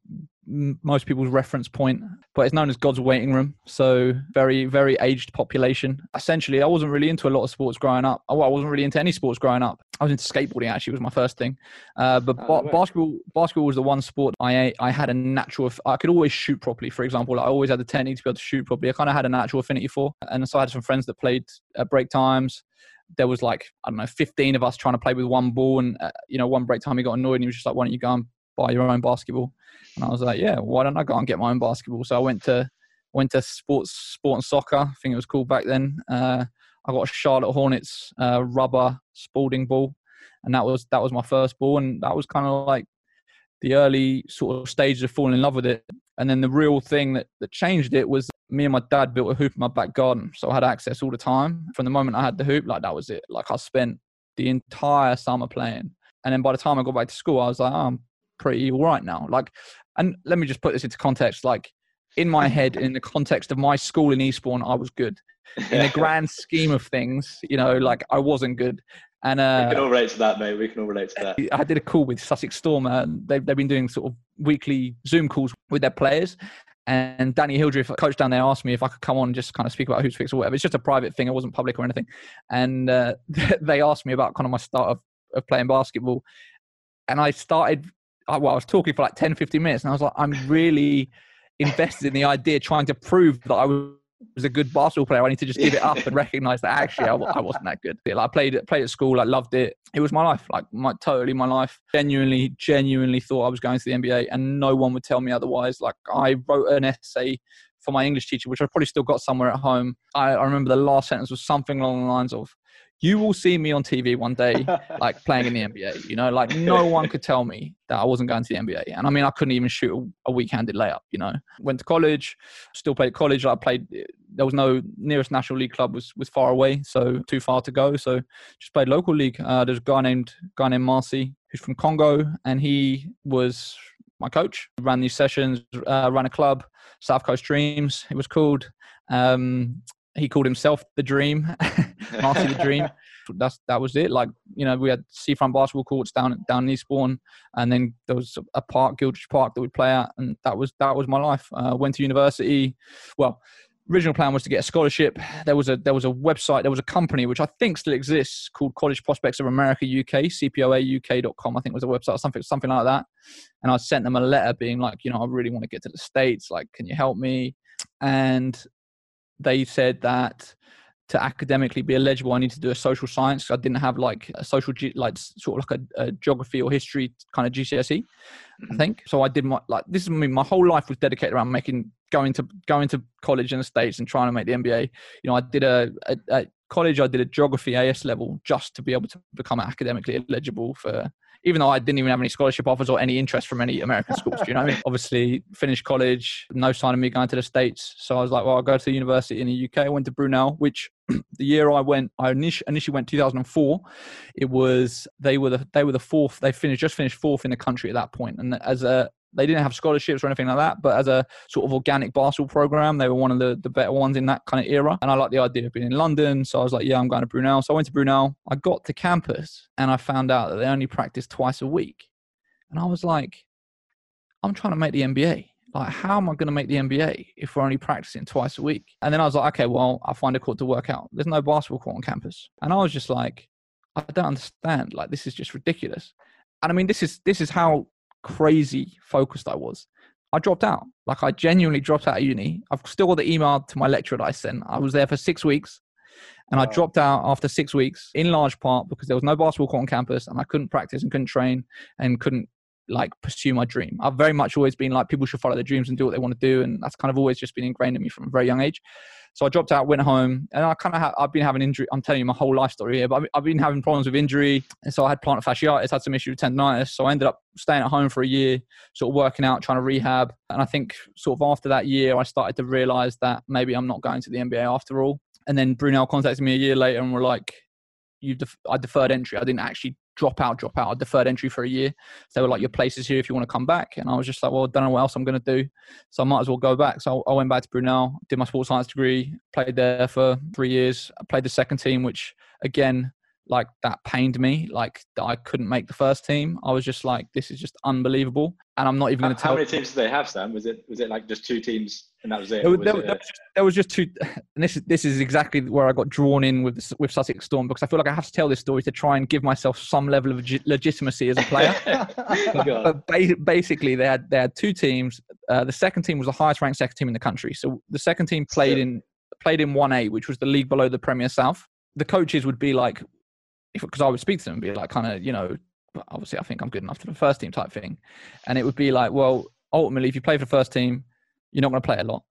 most people's reference point, but it's known as God's waiting room. So very, very aged population. Essentially, I wasn't really into a lot of sports growing up. Well, I wasn't really into any sports growing up. I was into skateboarding actually was my first thing, uh, but oh, ba- basketball, basketball was the one sport I I had a natural. I could always shoot properly. For example, I always had the technique to be able to shoot properly. I kind of had a natural affinity for, and so I had some friends that played at break times there was like I don't know, 15 of us trying to play with one ball, and uh, you know, one break time he got annoyed and he was just like, "Why don't you go and buy your own basketball?" And I was like, yeah, why don't I go and get my own basketball? So I went to went to sports sport and soccer. I think it was called back then. Uh, I got a Charlotte Hornets uh, rubber Spalding ball, and that was that was my first ball, and that was kind of like the early sort of stages of falling in love with it. And then the real thing that, that changed it was me and my dad built a hoop in my back garden. So I had access all the time. From the moment I had the hoop, like that was it. Like I spent the entire summer playing. And then by the time I got back to school, I was like, oh, I'm pretty all right now. Like, and let me just put this into context. Like, in my head, in the context of my school in Eastbourne, I was good. In the grand scheme of things, you know, like I wasn't good. And uh, we can all relate to that, mate. We can all relate to that. I did a call with Sussex Storm. Uh, they've they've been doing sort of weekly Zoom calls with their players. And Danny Hildreth, coach down there, asked me if I could come on and just kind of speak about Hoopsfix or whatever. It's just a private thing. It wasn't public or anything. And uh, they asked me about kind of my start of, of playing basketball. And I started well, I was talking for like 10, 15 minutes, and I was like, I'm really invested in the idea, trying to prove that I was a good basketball player. I need to just give it up and recognize that actually I, I wasn't that good. Like, I played played at school, I loved it. It was my life, like my totally my life. Genuinely, genuinely thought I was going to the NBA, and no one would tell me otherwise. Like I wrote an essay for my English teacher, which I probably still got somewhere at home. I, I remember the last sentence was something along the lines of, you will see me on TV one day, like playing in the NBA. You know, like no one could tell me that I wasn't going to the NBA. And I mean, I couldn't even shoot a, weak-handed layup. You know, went to college, still played college. I played. There was no nearest national league club was was far away, so too far to go. So just played local league. Uh, there's a guy named guy named Marcy who's from Congo, and he was my coach. Ran these sessions, uh, ran a club, South Coast Dreams. It was called. Um, he called himself the Dream, Marcy the Dream. That's that was it. Like you know, we had seafront basketball courts down down in Eastbourne, and then there was a park, Gildredge Park, that we'd play at, and that was that was my life. Uh, went to university. Well, original plan was to get a scholarship. There was a there was a website, there was a company which I think still exists called College Prospects of America UK, cpoauk.com, I think was a website, or something something like that. And I sent them a letter being like, you know, I really want to get to the States. Like, can you help me? And they said that to academically be eligible, I need to do a social science. I didn't have like a social, like sort of like a, a geography or history kind of GCSE, mm-hmm. I think. So I did my like this is I mean, my whole life was dedicated around making going to going to college in the states and trying to make the NBA. You know, I did a, a, a college. I did a geography AS level just to be able to become academically eligible for even though I didn't even have any scholarship offers or any interest from any American schools. Do you know what I mean? Obviously, finished college, no sign of me going to the States. So I was like, well, I'll go to the university in the UK. I went to Brunel, which the year I went, I initially went 2004. It was they were the they were the fourth. They finished just finished fourth in the country at that point, and as a they didn't have scholarships or anything like that, but as a sort of organic basketball program, they were one of the, the better ones in that kind of era. And I like the idea of being in London. So I was like, yeah, I'm going to Brunel. So I went to Brunel. I got to campus and I found out that they only practice twice a week. And I was like, I'm trying to make the NBA. Like, how am I going to make the NBA if we're only practicing twice a week? And then I was like, okay, well, I'll find a court to work out. There's no basketball court on campus. And I was just like, I don't understand. Like, this is just ridiculous. And I mean, this is this is how crazy focused I was. I dropped out. Like I genuinely dropped out of uni. I've still got the email to my lecturer that I sent. I was there for six weeks and wow. I dropped out after six weeks in large part because there was no basketball court on campus and I couldn't practice and couldn't train and couldn't like pursue my dream. I've very much always been like people should follow their dreams and do what they want to do. And that's kind of always just been ingrained in me from a very young age. So I dropped out, went home, and I kind of ha- I've been having injury. I'm telling you my whole life story here, but I've, I've been having problems with injury, and so I had plantar fasciitis, had some issue with tendonitis. So I ended up staying at home for a year, sort of working out, trying to rehab. And I think sort of after that year, I started to realize that maybe I'm not going to the NBA after all. And then Brunel contacted me a year later and were like, "You, def- I deferred entry. I didn't actually drop out, drop out. I deferred entry for a year. So they were like, your place is here if you want to come back. And I was just like, well, I don't know what else I'm going to do. So I might as well go back. So I went back to Brunel, did my sports science degree, played there for three years. I played the second team, which again, like that pained me, like I couldn't make the first team. I was just like, this is just unbelievable. And I'm not even going to tell. How many teams did they have, Sam? Was it was it like just two teams and that was it. Was there, it there, was just, there, was just, two. And this is this is exactly where I got drawn in with with Sussex Storm because I feel like I have to tell this story to try and give myself some level of legitimacy as a player. but basically, they had they had two teams. Uh, the second team was the highest ranked second team in the country. So the second team played in played in one A, which was the league below the Premier South. The coaches would be like, because I would speak to them, and be like, kind of, you know, obviously I think I'm good enough for the first team type thing, and it would be like, well, ultimately, if you play for the first team you're not going to play a lot.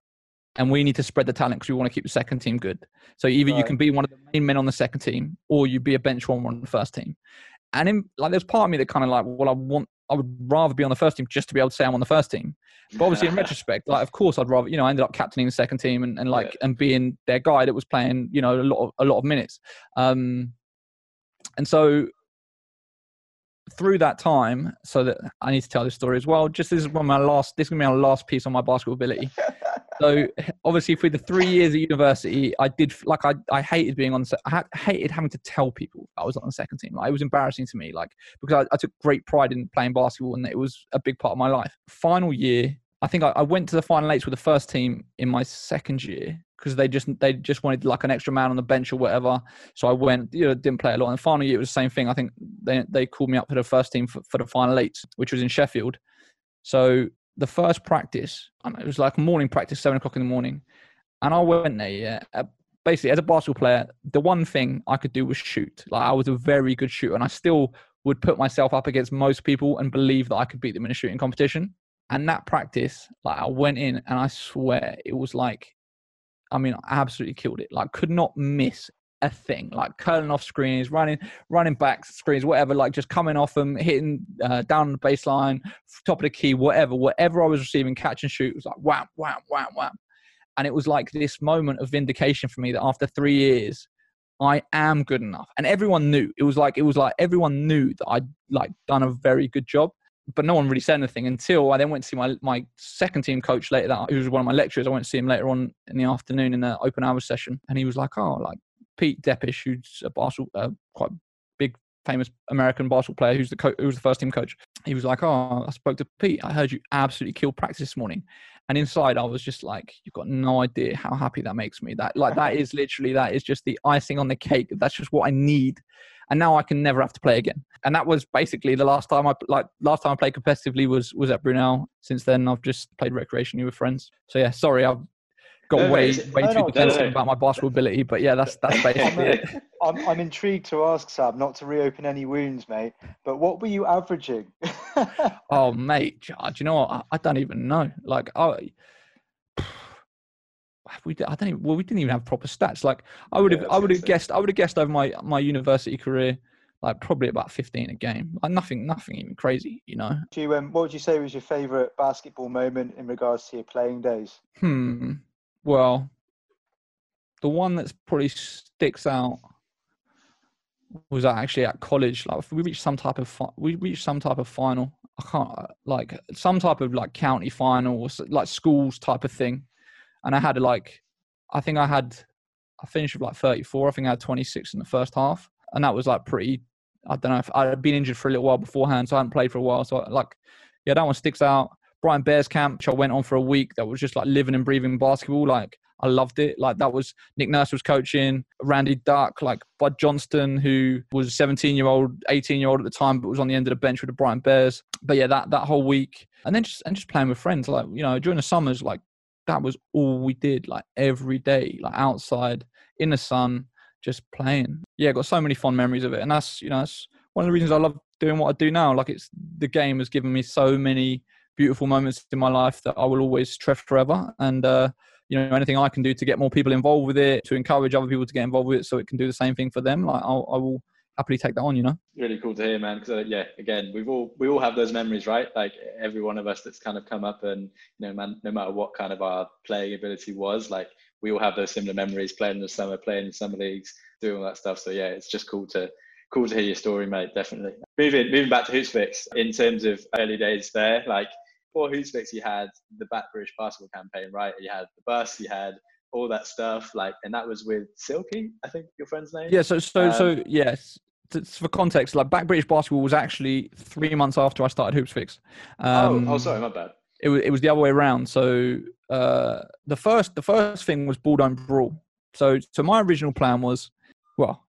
And we need to spread the talent because we want to keep the second team good. So either right. you can be one of the main men on the second team, or you be a bench warmer on the first team. And in, like, there's part of me that kind of like, well, I want, I would rather be on the first team just to be able to say I'm on the first team. But obviously, in retrospect, like, of course, I'd rather, you know, I ended up captaining the second team and, and like, yeah. and being their guy that was playing, you know, a lot of, a lot of minutes. Um, and so through that time, so that I need to tell this story as well. Just this is one of my last. This is gonna be my last piece on my basketball ability. so obviously, for the three years at university, I did like I I hated being on. I hated having to tell people I was on the second team. Like, it was embarrassing to me, like because I, I, took great pride in playing basketball and it was a big part of my life. Final year, I think I, I went to the final eights with the first team in my second year because they just they just wanted like an extra man on the bench or whatever. So I went, you know, didn't play a lot. And final year it was the same thing. I think they they called me up for the first team for, for the final eight, which was in Sheffield. So the first practice, it was like morning practice, seven o'clock in the morning, and I went there. Yeah, basically as a basketball player, the one thing I could do was shoot. Like I was a very good shooter, and I still would put myself up against most people and believe that I could beat them in a shooting competition. And that practice, like I went in and I swear it was like I mean, absolutely killed it. Like, could not miss a thing. Like curling off screens, running, running back screens, whatever. Like just coming off them, hitting uh, down the baseline, top of the key, whatever. Whatever I was receiving, catch and shoot was like wham, wham, wham, wham. And it was like this moment of vindication for me that after three years, I am good enough. And everyone knew. It was like it was like everyone knew that I'd like done a very good job but no one really said anything until I then went to see my my second team coach later that who was one of my lecturers. I went to see him later on in the afternoon in the open hours session, and he was like, "Oh, like Pete Depish, who's a basketball, uh, quite big famous American basketball player, who's the co- who was the first team coach. He was like, "Oh, I spoke to Pete. I heard you absolutely killed practice this morning." And inside I was just like, you've got no idea how happy that makes me. That like that is literally that is just the icing on the cake. That's just what I need. And now I can never have to play again. And that was basically the last time I like last time I played competitively was was at Brunel. Since then I've just played recreationally with friends. So yeah, sorry I've got No, no, way it's- way no, too no, defensive no, no. about my basketball ability. But yeah, that's that's basically it. I'm, I'm intrigued to ask Sam, not to reopen any wounds, mate, but what were you averaging? Oh, mate, do you know what? I, I don't even know. Like, I, we, I don't even. Well, we didn't even have proper stats. Like, I would have, I I would have guessed, I would have guessed over my my university career, like probably about fifteen a game. Like nothing, nothing even crazy, you know. Do you, um, what would you say was your favourite basketball moment in regards to your playing days? Hmm. Well, the one that's probably sticks out was actually at college. Like we reached some type of fi- we reached some type of final. I can't like some type of like county final or like schools type of thing. And I had like, I think I had, I finished with like 34. I think I had 26 in the first half, and that was like pretty. I don't know if I had been injured for a little while beforehand, so I hadn't played for a while. So like, yeah, that one sticks out. Brighton Bears camp, which I went on for a week. That was just like living and breathing basketball. Like I loved it. Like that was Nick Nurse was coaching, Randy Duck, like Bud Johnston, who was 17 year old, 18 year old at the time, but was on the end of the bench with the Brighton Bears. But yeah, that that whole week, and then just and just playing with friends. Like you know, during the summers, like that was all we did. Like every day, like outside in the sun, just playing. Yeah, got so many fond memories of it, and that's you know that's one of the reasons I love doing what I do now. Like it's the game has given me so many beautiful moments in my life that I will always treasure forever. And uh, you know, anything I can do to get more people involved with it, to encourage other people to get involved with it, so it can do the same thing for them, like I'll, I will happily take that on. You know. really cool to hear man because uh, yeah again we've all we all have those memories right like every one of us that's kind of come up and you know man no matter what kind of our playing ability was like we all have those similar memories playing in the summer playing in summer leagues doing all that stuff so yeah it's just cool to cool to hear your story mate definitely moving moving back to Hoopsfix in terms of early days there like for Hoopsfix you had the Back British basketball campaign right you had the bus you had all that stuff like and that was with Silky I think your friend's name Yeah. So so Um, so yes. For context, like Back British Basketball was actually three months after I started Hoopsfix. Um, oh, oh sorry my bad it was it was the other way around. So uh, the first the first thing was ball don't brawl. So so my original plan was, well,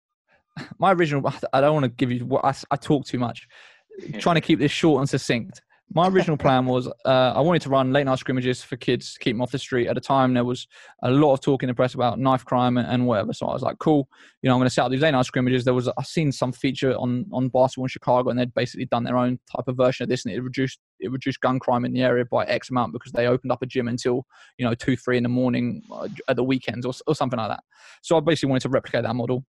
my original I don't want to give you what I, I talk too much. Trying to keep this short and succinct. My original plan was uh, I wanted to run late night scrimmages for kids to keep them off the street. At a time, there was a lot of talk in the press about knife crime and, and whatever. So I was like, cool, you know, I'm going to set up these late night scrimmages. There was I seen some feature on on basketball in Chicago, and they'd basically done their own type of version of this, and it reduced it reduced gun crime in the area by X amount because they opened up a gym until you know two three in the morning uh, at the weekends or, or something like that. So I basically wanted to replicate that model.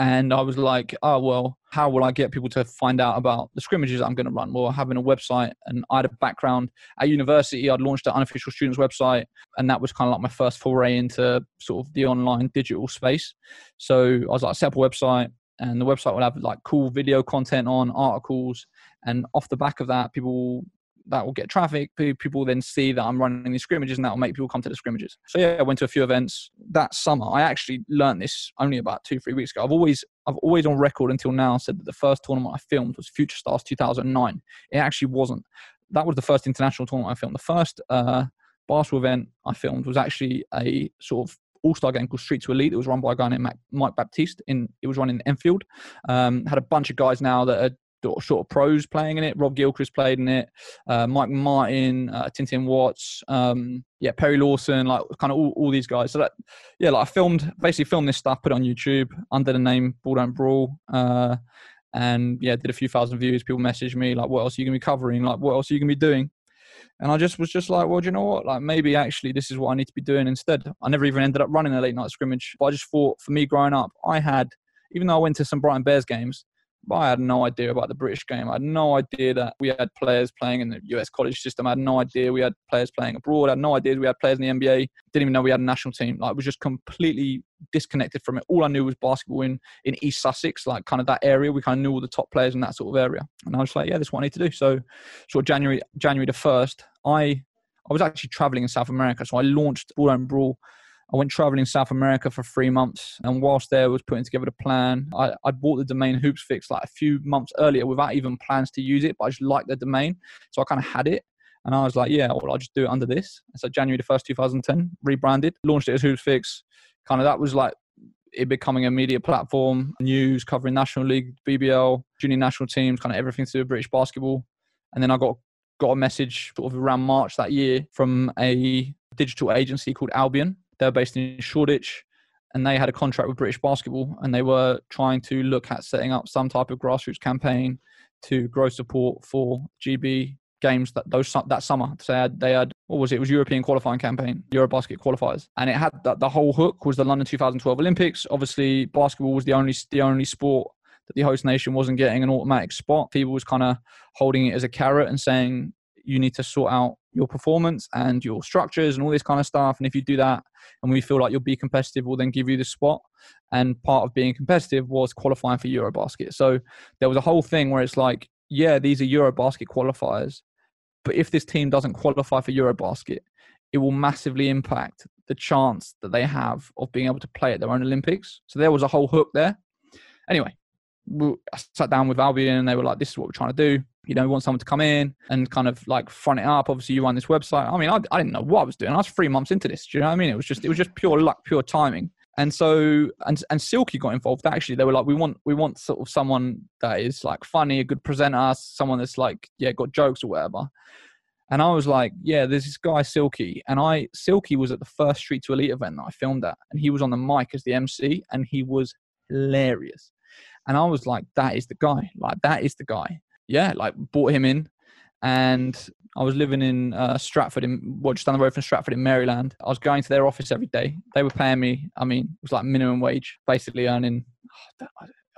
And I was like, oh, well, how will I get people to find out about the scrimmages I'm going to run? Well, having a website and I had a background at university. I'd launched an unofficial students website, and that was kind of like my first foray into sort of the online digital space. So I was like, set up a website, and the website will have like cool video content on articles. And off the back of that, people that will get traffic. People then see that I'm running these scrimmages, and that will make people come to the scrimmages. So yeah, I went to a few events that summer. I actually learned this only about two, three weeks ago. I've always, I've always on record until now said that the first tournament I filmed was Future Stars 2009. It actually wasn't. That was the first international tournament I filmed. The first uh, basketball event I filmed was actually a sort of all-star game called Street to Elite. It was run by a guy named Mike Baptiste. In it was run in Enfield. Um, had a bunch of guys now that are sort of- pros playing in it. Rob Gilchrist played in it. Uh, Mike Martin, uh, Tintin Watts, um, yeah, Perry Lawson, like kind of all, all these guys. So that, yeah, like I filmed, basically filmed this stuff, put it on YouTube under the name Ball Don't Brawl. Uh, and yeah, did a few thousand views. People messaged me like, "What else are you gonna be covering? Like, what else are you gonna be doing?" And I just was just like, well, do you know what? Like, maybe actually this is what I need to be doing instead. I never even ended up running a late night scrimmage, but I just thought for me growing up, I had, even though I went to some Brighton Bears games, I had no idea about the British game. I had no idea that we had players playing in the US college system. I had no idea we had players playing abroad. I had no idea we had players in the NBA. Didn't even know we had a national team. Like, I was just completely disconnected from it. All I knew was basketball in, in East Sussex, like kind of that area. We kind of knew all the top players in that sort of area. And I was like, yeah, this is what I need to do. So, sort of January January the first, I I was actually traveling in South America, so I launched Ball Don't Brawl. I went traveling in South America for three months, and whilst there, I was putting together the plan. I, I bought the domain Hoopsfix like a few months earlier without even plans to use it, but I just liked the domain, so I kind of had it. And I was like, yeah, well, I'll just do it under this. So January the 1st, 2010, rebranded, launched it as Hoopsfix. Kind of that was like it becoming a media platform, news covering National League, BBL, junior national teams, kind of everything to do with British basketball. And then I got got a message sort of around March that year from a digital agency called Albion. They're based in Shoreditch and they had a contract with British Basketball and they were trying to look at setting up some type of grassroots campaign to grow support for GB games that those that summer. So they had, they had what was it? It was European qualifying campaign, Eurobasket qualifiers, and it had that the whole hook was the London 2012 Olympics. Obviously, basketball was the only the only sport that the host nation wasn't getting an automatic spot. People was kind of holding it as a carrot and saying you need to sort out your performance and your structures and all this kind of stuff. And if you do that, and we feel like you'll be competitive, we'll then give you the spot. And part of being competitive was qualifying for Eurobasket. So there was a whole thing where it's like, yeah, these are Eurobasket qualifiers, but if this team doesn't qualify for Eurobasket, it will massively impact the chance that they have of being able to play at their own Olympics. So there was a whole hook there. Anyway, I sat down with Albion and they were like, this is what we're trying to do. You know, we want someone to come in and kind of like front it up. Obviously, you run this website. I mean, I, I didn't know what I was doing. I was three months into this. Do you know what I mean? It was just, it was just pure luck, pure timing. And so, and and Silky got involved. Actually, they were like, we want we want sort of someone that is like funny, a good presenter, someone that's like yeah, got jokes or whatever. And I was like, yeah, there's this guy Silky, and I Silky was at the first Street to Elite event that I filmed at, and he was on the mic as the MC, and he was hilarious. And I was like, that is the guy. Like, that is the guy. Yeah, like, bought him in. And I was living in uh, Stratford, in well, just down the road from Stratford in Maryland. I was going to their office every day. They were paying me, I mean, it was like minimum wage, basically earning,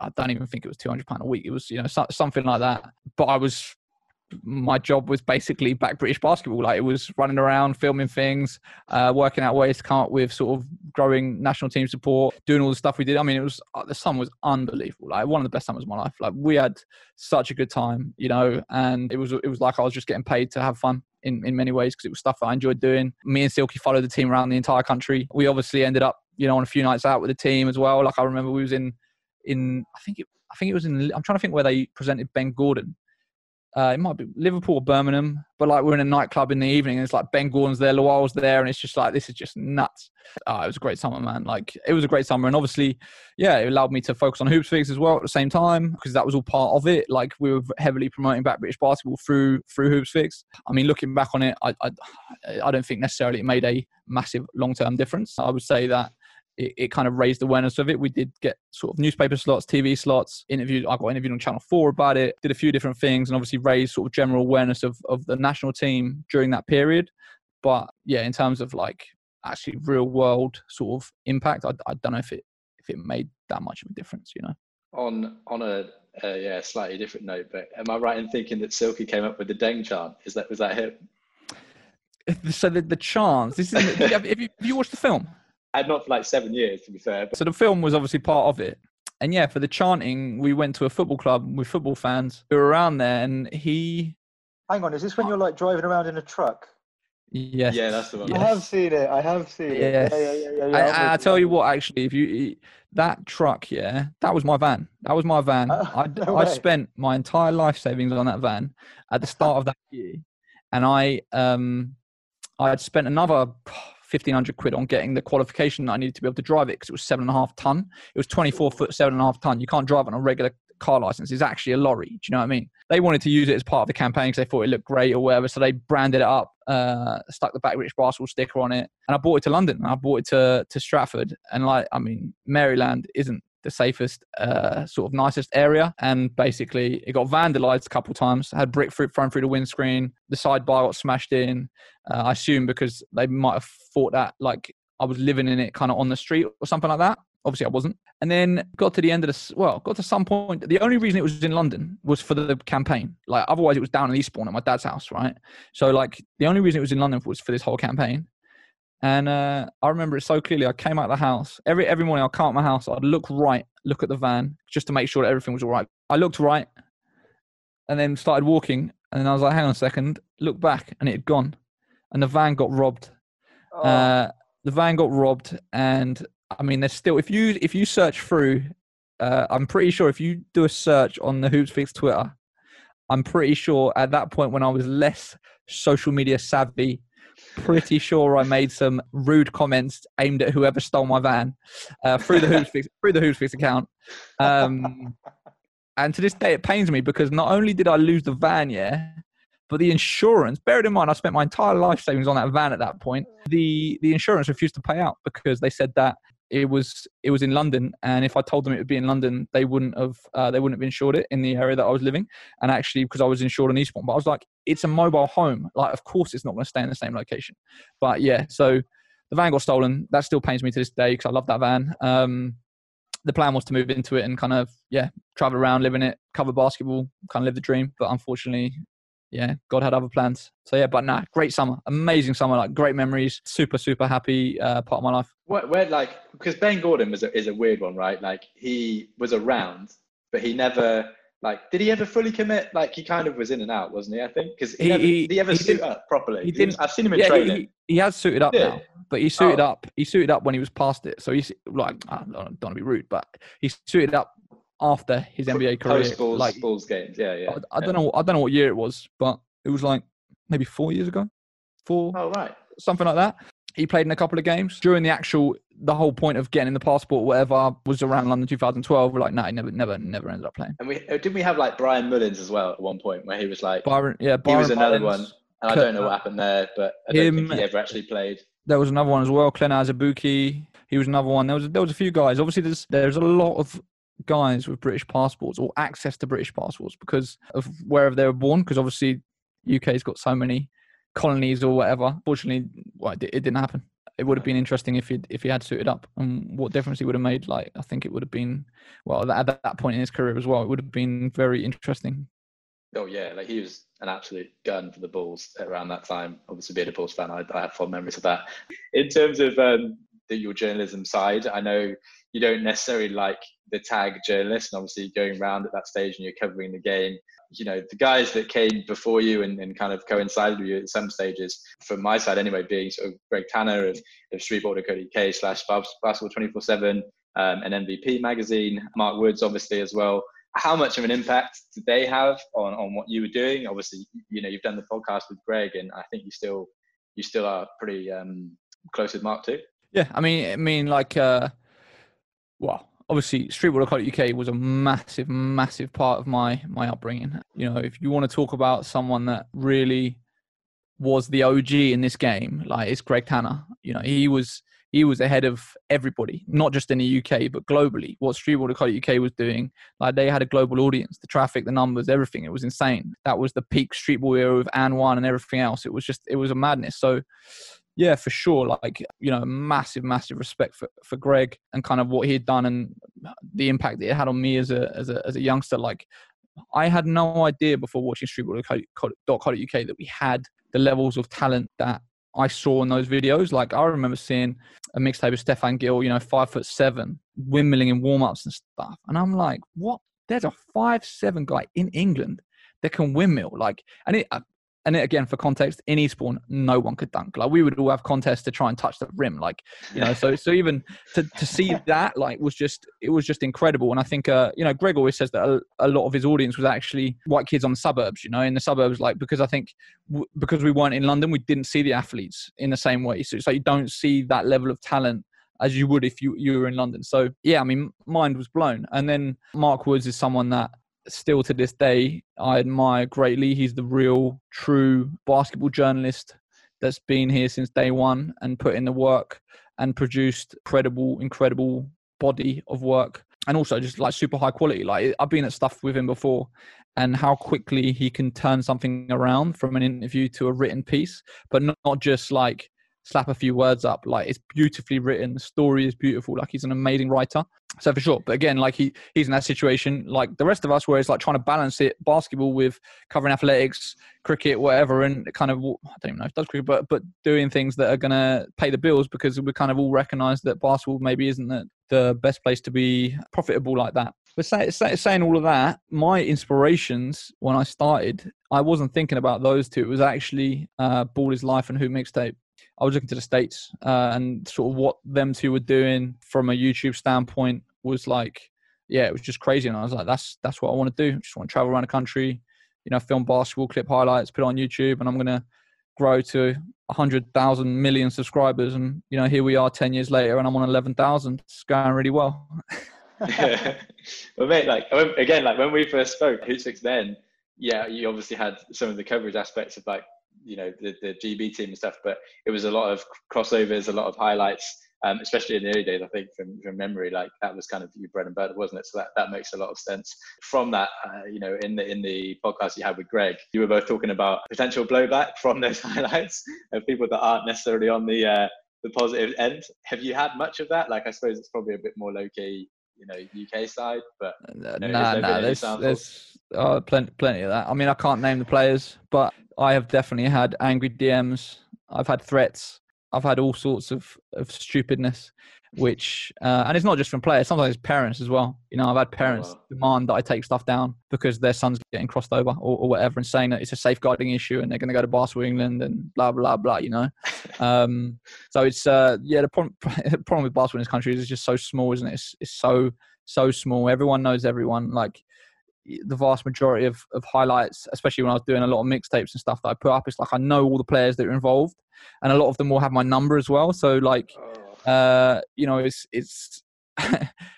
I don't even think it was £200 a week. It was, you know, something like that. But I was my job was basically back British basketball. Like it was running around, filming things, uh, working out ways to come up with sort of growing national team support, doing all the stuff we did. I mean, it was uh, the summer was unbelievable. Like one of the best summers of my life. Like we had such a good time, you know, and it was it was like I was just getting paid to have fun. In, in many ways because it was stuff that I enjoyed doing. Me and Silky followed the team around the entire country. We obviously ended up, you know, on a few nights out with the team as well. Like I remember we was in in I think it I think it was in I'm trying to think where they presented Ben Gordon uh, it might be Liverpool or Birmingham, but like we're in a nightclub in the evening and it's like Ben Gordon's there, Luol's there, and it's just like this is just nuts. Oh, it was a great summer, man. Like it was a great summer, and obviously, yeah, it allowed me to focus on hoops Hoopsfix as well at the same time because that was all part of it. Like we were heavily promoting back British basketball through through hoops Hoopsfix. I mean, looking back on it, I I, I don't think necessarily it made a massive long term difference. I would say that it, it, kind of raised awareness of it. We did get sort of newspaper slots, TV slots, interviewed. I got interviewed on Channel 4 about it, did a few different things, and obviously raised sort of general awareness of, of the national team during that period. But yeah, in terms of like actually real world sort of impact, I, I don't know if it if it made that much of a difference, you know. On on a uh, yeah slightly different note, but am I right in thinking that Silky came up with the Deng chant? Is that was that him? So the the chants. This is have, you, have you watched the film? Had not for like seven years, to be fair. But... So the film was obviously part of it. And yeah, for the chanting, we went to a football club with football fans who were around there, and he. Hang on, is this when you're like driving around in a truck? Yes. Yeah, that's the one. Yes. I have seen it. I have seen yes. it. Yeah, yeah, yeah, yeah. I, I tell you what, actually, if you that truck, yeah, that was my van. That was my van. Uh, I no I spent my entire life savings on that van at the start of that year, and I um I had spent another 1500 quid on getting the qualification that I needed to be able to drive it because it was seven and a half ton. It was 24 foot, seven and a half ton. You can't drive on a regular car license. It's actually a lorry. Do you know what I mean? They wanted to use it as part of the campaign because they thought it looked great or whatever. So they branded it up, uh, stuck the back British Basketball sticker on it, and I bought it to London. I bought it to to Stratford, and like I mean, Maryland isn't the safest, uh, sort of nicest area. And basically, it got vandalized a couple times. Had brick thrown through the windscreen. The side bar got smashed in. Uh, I assume because they might have thought that like I was living in it, kind of on the street or something like that. Obviously, I wasn't. And then got to the end of this. Well, got to some point. The only reason it was in London was for the campaign. Like otherwise, it was down in Eastbourne at my dad's house, right? So like the only reason it was in London was for this whole campaign. And uh, I remember it so clearly. I came out of the house every every morning. I'd come out my house. I'd look right, look at the van, just to make sure that everything was all right. I looked right, and then started walking. And then I was like, "Hang on a second. Look back," and it had gone, and the van got robbed. Oh. Uh, the van got robbed, and I mean, there's still if you if you search through, uh, I'm pretty sure if you do a search on the Hoopsfix Twitter, I'm pretty sure at that point when I was less social media savvy. Pretty sure I made some rude comments aimed at whoever stole my van uh, through the Hoopsfix, through the Hoopsfix account. Um, and to this day, it pains me because not only did I lose the van, yeah, but the insurance. Bear it in mind, I spent my entire life savings on that van at that point. The the insurance refused to pay out because they said that it was it was in London, and if I told them it would be in London, they wouldn't have uh, they wouldn't have insured it in the area that I was living. And actually, because I was insured in Eastbourne, but I was like, it's a mobile home. Like, of course, it's not going to stay in the same location. But yeah, so the van got stolen. That still pains me to this day because I love that van. Um, the plan was to move into it and kind of yeah travel around, live in it, cover basketball, kind of live the dream. But unfortunately, yeah, God had other plans. So yeah, but nah, great summer, amazing summer, like great memories, super super happy uh, part of my life. Where, where like because Ben Gordon was a, is a weird one, right? Like he was around, but he never like did he ever fully commit? Like he kind of was in and out, wasn't he? I think because he, he, never, he, did he ever he suit up properly? He didn't. I've seen him in yeah, training. He, he, has suited up now, but he suited oh. up. He suited up when he was past it. So he's like, I don't, don't want to be rude, but he suited up after his NBA career. Post Bulls, like Bulls games, yeah, yeah. I, I yeah. don't know. I don't know what year it was, but it was like maybe four years ago, four. Oh right, something like that. He played in a couple of games during the actual. The whole point of getting the passport, whatever, was around London 2012. We're like, no, he never, never, never ended up playing. And we uh, didn't we have like Brian Mullens as well at one point where he was like Byron, yeah, Byron he was another Mullens, one. And I don't know what happened there, but I don't him, think he ever actually played. There was another one as well, Kelenna Azubuike. He was another one. There was there was a few guys. Obviously, there's there's a lot of guys with British passports or access to British passports because of wherever they were born. Because obviously UK's got so many colonies or whatever. Fortunately, well, it, didn't happen. It would have been interesting if he if he had suited up, and what difference he would have made. Like I think it would have been well at that point in his career as well. It would have been very interesting. Oh yeah, like he was an absolute gun for the Bulls around that time. Obviously, being a Bulls fan, I, I have fond memories of that. In terms of um, the, your journalism side, I know you don't necessarily like the tag journalist, and obviously going around at that stage and you're covering the game you know the guys that came before you and, and kind of coincided with you at some stages from my side anyway being sort of greg tanner of, of streetball.co.uk slash basketball 24 7 um, an mvp magazine mark woods obviously as well. How much of an impact did they have on, on what you were doing? Obviously you know you've done the podcast with greg and i think you still you still are pretty um, close with mark too. Yeah i mean i mean like uh well obviously streetball.co.uk was a massive massive part of my my upbringing. You know if you want to talk about someone that really was the og in this game like it's greg tanner. You know he was he was ahead of everybody not just in the uk but globally. What streetball.co.uk was doing like they had a global audience. The traffic the numbers everything it was insane. That was the peak streetball era with AND1 and everything else. It was just it was a madness. So yeah, for sure. Like, you know, massive, massive respect for, for Greg and kind of what he had done and the impact that it had on me as a, as a, as a youngster. Like, I had no idea before watching streetball.co.uk that we had the levels of talent that I saw in those videos. Like, I remember seeing a mixtape of Stefan Gill, you know, five foot seven, windmilling in warm ups and stuff. And I'm like, what? There's a five seven guy in England that can windmill. Like, and it, and again for context in eastbourne no one could dunk like we would all have contests to try and touch the rim like you know so so even to, to see that like was just it was just incredible and i think uh you know greg always says that a, a lot of his audience was actually white kids on the suburbs you know in the suburbs like because i think w- because we weren't in london we didn't see the athletes in the same way so it's like you don't see that level of talent as you would if you, you were in London. So yeah, I mean, mind was blown. And then Mark Woods is someone that still to this day I admire greatly. He's the real, true basketball journalist that's been here since day one and put in the work and produced credible, incredible body of work and also just like super high quality. Like I've been at stuff with him before and how quickly he can turn something around from an interview to a written piece, but not, just like slap a few words up. Like it's beautifully written. The story is beautiful. Like he's an amazing writer. So for sure. But again, like he he's in that situation like the rest of us, where it's like trying to balance it basketball with covering athletics, cricket, whatever, and kind of I don't even know if does cricket, but but doing things that are gonna pay the bills because we kind of all recognise that basketball maybe isn't the, the best place to be profitable like that. But say, say, saying all of that, my inspirations when I started, I wasn't thinking about those two. It was actually uh, Ball is Life and Hoopmixtape. I was looking to the states uh, and sort of what them two were doing from a YouTube standpoint was like, yeah, it was just crazy. And I was like, that's that's what I want to do. I just want to travel around the country, you know, film basketball, clip highlights, put on YouTube, and I'm gonna grow to 100,000 million subscribers. And, you know, here we are 10 years later and I'm on 11,000. It's going really well. well, mate, like, again, like when we first spoke, Hootsuite then, yeah, you obviously had some of the coverage aspects of like, you know, the, the GB team and stuff, but it was a lot of crossovers, a lot of highlights um, especially in the early days, I think from, from memory, like that was kind of your bread and butter, wasn't it? So that, that makes a lot of sense. From that, uh, you know, in the in the podcast you had with Greg, you were both talking about potential blowback from those highlights of people that aren't necessarily on the uh, the positive end. Have you had much of that? Like, I suppose it's probably a bit more low key, you know, UK side, but no, know, nah, nah, there's, there's oh, plenty, plenty of that. I mean, I can't name the players, but I have definitely had angry DMs. I've had threats. I've had all sorts of, of stupidness, which uh, and it's not just from players. Sometimes it's parents as well. You know, I've had parents oh, wow. demand that I take stuff down because their son's getting crossed over or, or whatever, and saying that it's a safeguarding issue and they're going to go to Basketball England and blah blah blah. You know, um, so it's uh, yeah. The problem, the problem with basketball in this country is it's just so small, isn't it? It's, it's so so small. Everyone knows everyone. Like the vast majority of, of highlights, especially when I was doing a lot of mixtapes and stuff that I put up, it's like I know all the players that are involved, and a lot of them will have my number as well. So like, oh. Uh, you know, it's it's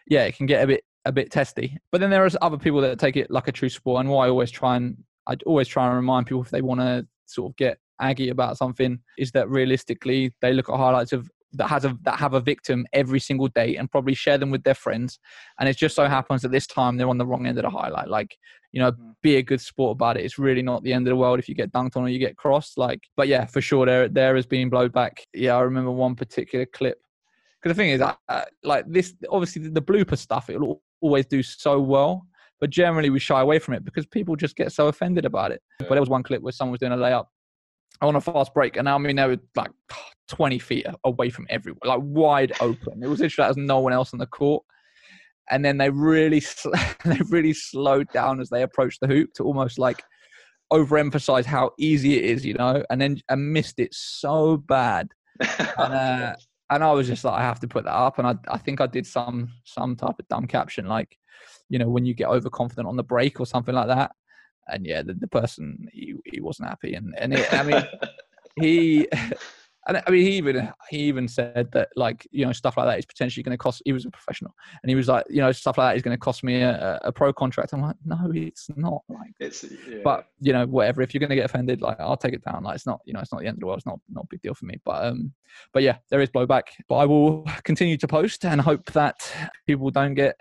yeah, it can get a bit a bit testy. But then there are other people that take it like a true sport, and what I always try and I always try and remind people if they want to sort of get aggy about something is that realistically they look at highlights of that has a that have a victim every single day and probably share them with their friends. And it just so happens that this time they're on the wrong end of the highlight. Like you know mm-hmm. be a good sport about it. It's really not the end of the world if you get dunked on or you get crossed. Like but yeah for sure there there has been blowback. Yeah i remember one particular clip because the thing is uh, like this obviously the blooper stuff it'll always do so well but generally we shy away from it because people just get so offended about it but there was one clip where someone was doing a layup on a fast break, and I mean they were like 20 feet away from everyone, like wide open. It was literally as no one else on the court. And then they really, they really slowed down as they approached the hoop to almost like overemphasize how easy it is, you know, and then and missed it so bad. and, uh, and I was just like, I have to put that up. And I, I think I did some some type of dumb caption like, you know, when you get overconfident on the break or something like that and yeah, the, the person he, he wasn't happy, and and it, I mean he and I mean, he even he even said that like you know stuff like that is potentially going to cost. He was a professional, and he was like, you know, stuff like that is going to cost me a, a, pro contract. I'm like, no, it's not. Like, it's yeah. but you know, whatever. If you're going to get offended, like I'll take it down. Like it's not, you know, it's not the end of the world. It's not not a big deal for me. But um, but yeah, there is blowback. But I will continue to post and hope that people don't get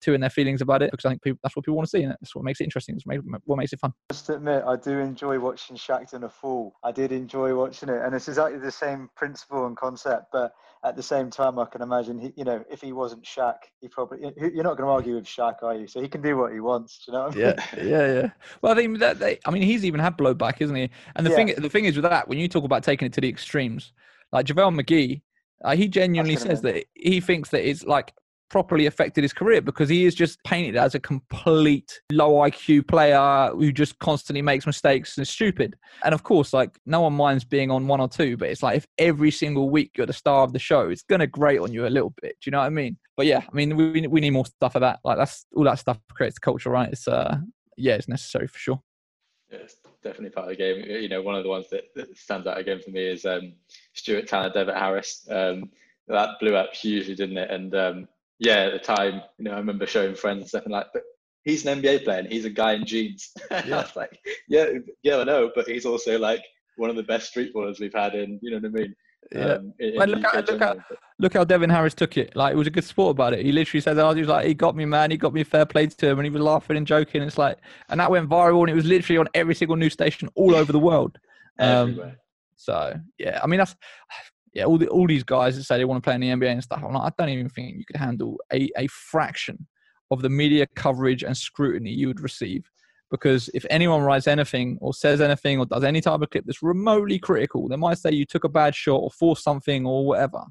too in their feelings about it because I think people, that's what people want to see, and that's what makes it interesting. It's what makes it fun. Just admit, I do enjoy watching Shaqtin' a Fool. I did enjoy watching it, and it's exactly the same principle and concept. But at the same time, I can imagine, he, you know, if he wasn't Shaq, he probably you're not going to argue with Shaq, are you? So he can do what he wants. you know? I mean? Yeah, yeah, yeah. Well, I think that they, I mean, he's even had blowback, isn't he? And the yeah. thing, the thing is with that, when you talk about taking it to the extremes, like JaVale McGee, uh, he genuinely says that he thinks that it's like properly affected his career because he is just painted as a complete low IQ player who just constantly makes mistakes and stupid. And of course, like no one minds being on one or two, but it's like if every single week you're the star of the show, it's gonna grate on you a little bit. Do you know what I mean? But yeah, I mean we we need more stuff of that. Like that's all that stuff creates culture, right? It's uh yeah, it's necessary for sure. Yeah, it's definitely part of the game. You know, one of the ones that, that stands out again for me is um, Stuart Tanner, Devin Harris. Um, that blew up hugely, didn't it? And um, yeah, at the time, you know, I remember showing friends and stuff and like, but he's an NBA player and he's a guy in jeans. Yeah. I was like, yeah, yeah, I know, but he's also like one of the best street ballers we've had in, you know what I mean? Yeah. Um, in, in look, how, look, how, look how Devin Harris took it. Like, it was a good sport about it. He literally said, oh, he was like, he got me, man. He got me fair play to him. And he was laughing and joking. It's like, and that went viral and it was literally on every single news station all over the world. Um, Everywhere. So, yeah, I mean, that's yeah, all the, all these guys that say they want to play in the NBA and stuff. I'm like, I don't even think you could handle a, a fraction of the media coverage and scrutiny you would receive. Because if anyone writes anything or says anything or does any type of clip that's remotely critical, they might say you took a bad shot or forced something or whatever.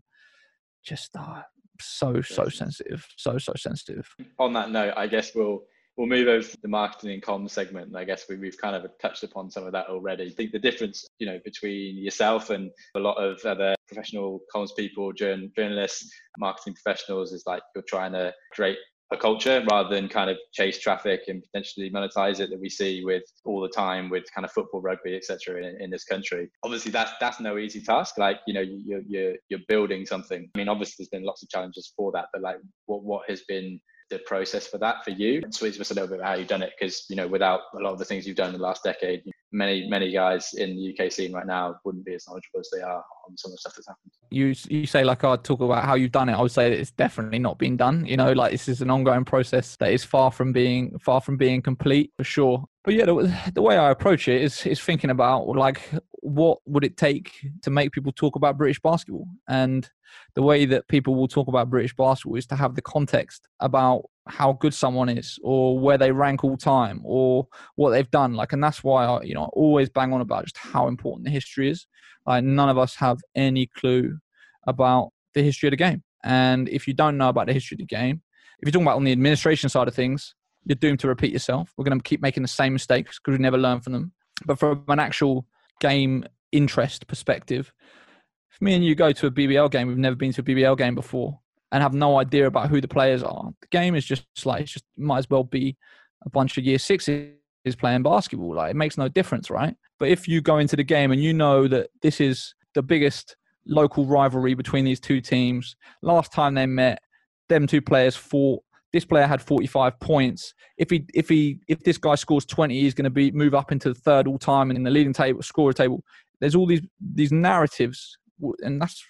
Just uh, so so sensitive, so so sensitive. On that note, I guess we'll we'll move over to the marketing and comms segment. And I guess we, have kind of touched upon some of that already. I think the difference, you know, between yourself and a lot of other professional comms people, journalists, marketing professionals is like you're trying to create a culture rather than kind of chase traffic and potentially monetize it that we see with all the time with kind of football, rugby, etc. In, in, this country. Obviously, that's that's no easy task. Like you know, you're you're you're building something. I mean, obviously, there's been lots of challenges for that, but like, what what has been the process for that for you? Speak to us a little bit how you've done it, because you know, without a lot of the things you've done in the last decade, many many guys in the UK scene right now wouldn't be as knowledgeable as they are on some of the stuff that's happened. You you say like I talk about how you've done it. I would say it's definitely not been done. You know, like this is an ongoing process that is far from being far from being complete for sure. But yeah, the, the way I approach it is is thinking about like what would it take to make people talk about British basketball, and the way that people will talk about British basketball is to have the context about how good someone is or where they rank all time or what they've done. Like and that's why i you know I always bang on about just how important the history is. Like none of us have any clue about the history of the game. And if you don't know about the history of the game if you're talking about on the administration side of things you're doomed to repeat yourself we're going to keep making the same mistakes because we never learn from them but from an actual game interest perspective if me and you go to a bbl game we've never been to a bbl game before and have no idea about who the players are. The game is just like it's just might as well be a bunch of year sixes playing basketball. Like it makes no difference, right? But if you go into the game and you know that this is the biggest local rivalry between these two teams, last time they met, them two players fought. This player had 45 points. If he, if he, if this guy scores 20, he's going to be move up into the third all time and in the leading table, scorer table. There's all these these narratives, and that's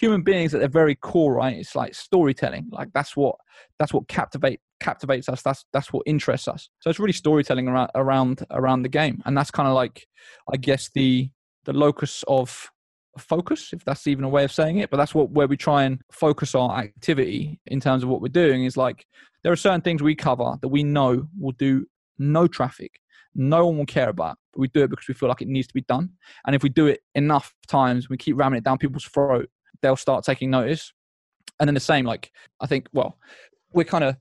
human beings at their very core, right? It's like storytelling. Like that's what that's what captivate captivates us. That's that's what interests us. So it's really storytelling around around around the game, and that's kind of like, I guess the the locus of focus, if that's even a way of saying it. But that's what where we try and focus our activity in terms of what we're doing. Is like there are certain things we cover that we know will do no traffic, no one will care about. But we do it because we feel like it needs to be done. And if we do it enough times, we keep ramming it down people's throat they'll start taking notice. And then the same, like I think, well, we're kind of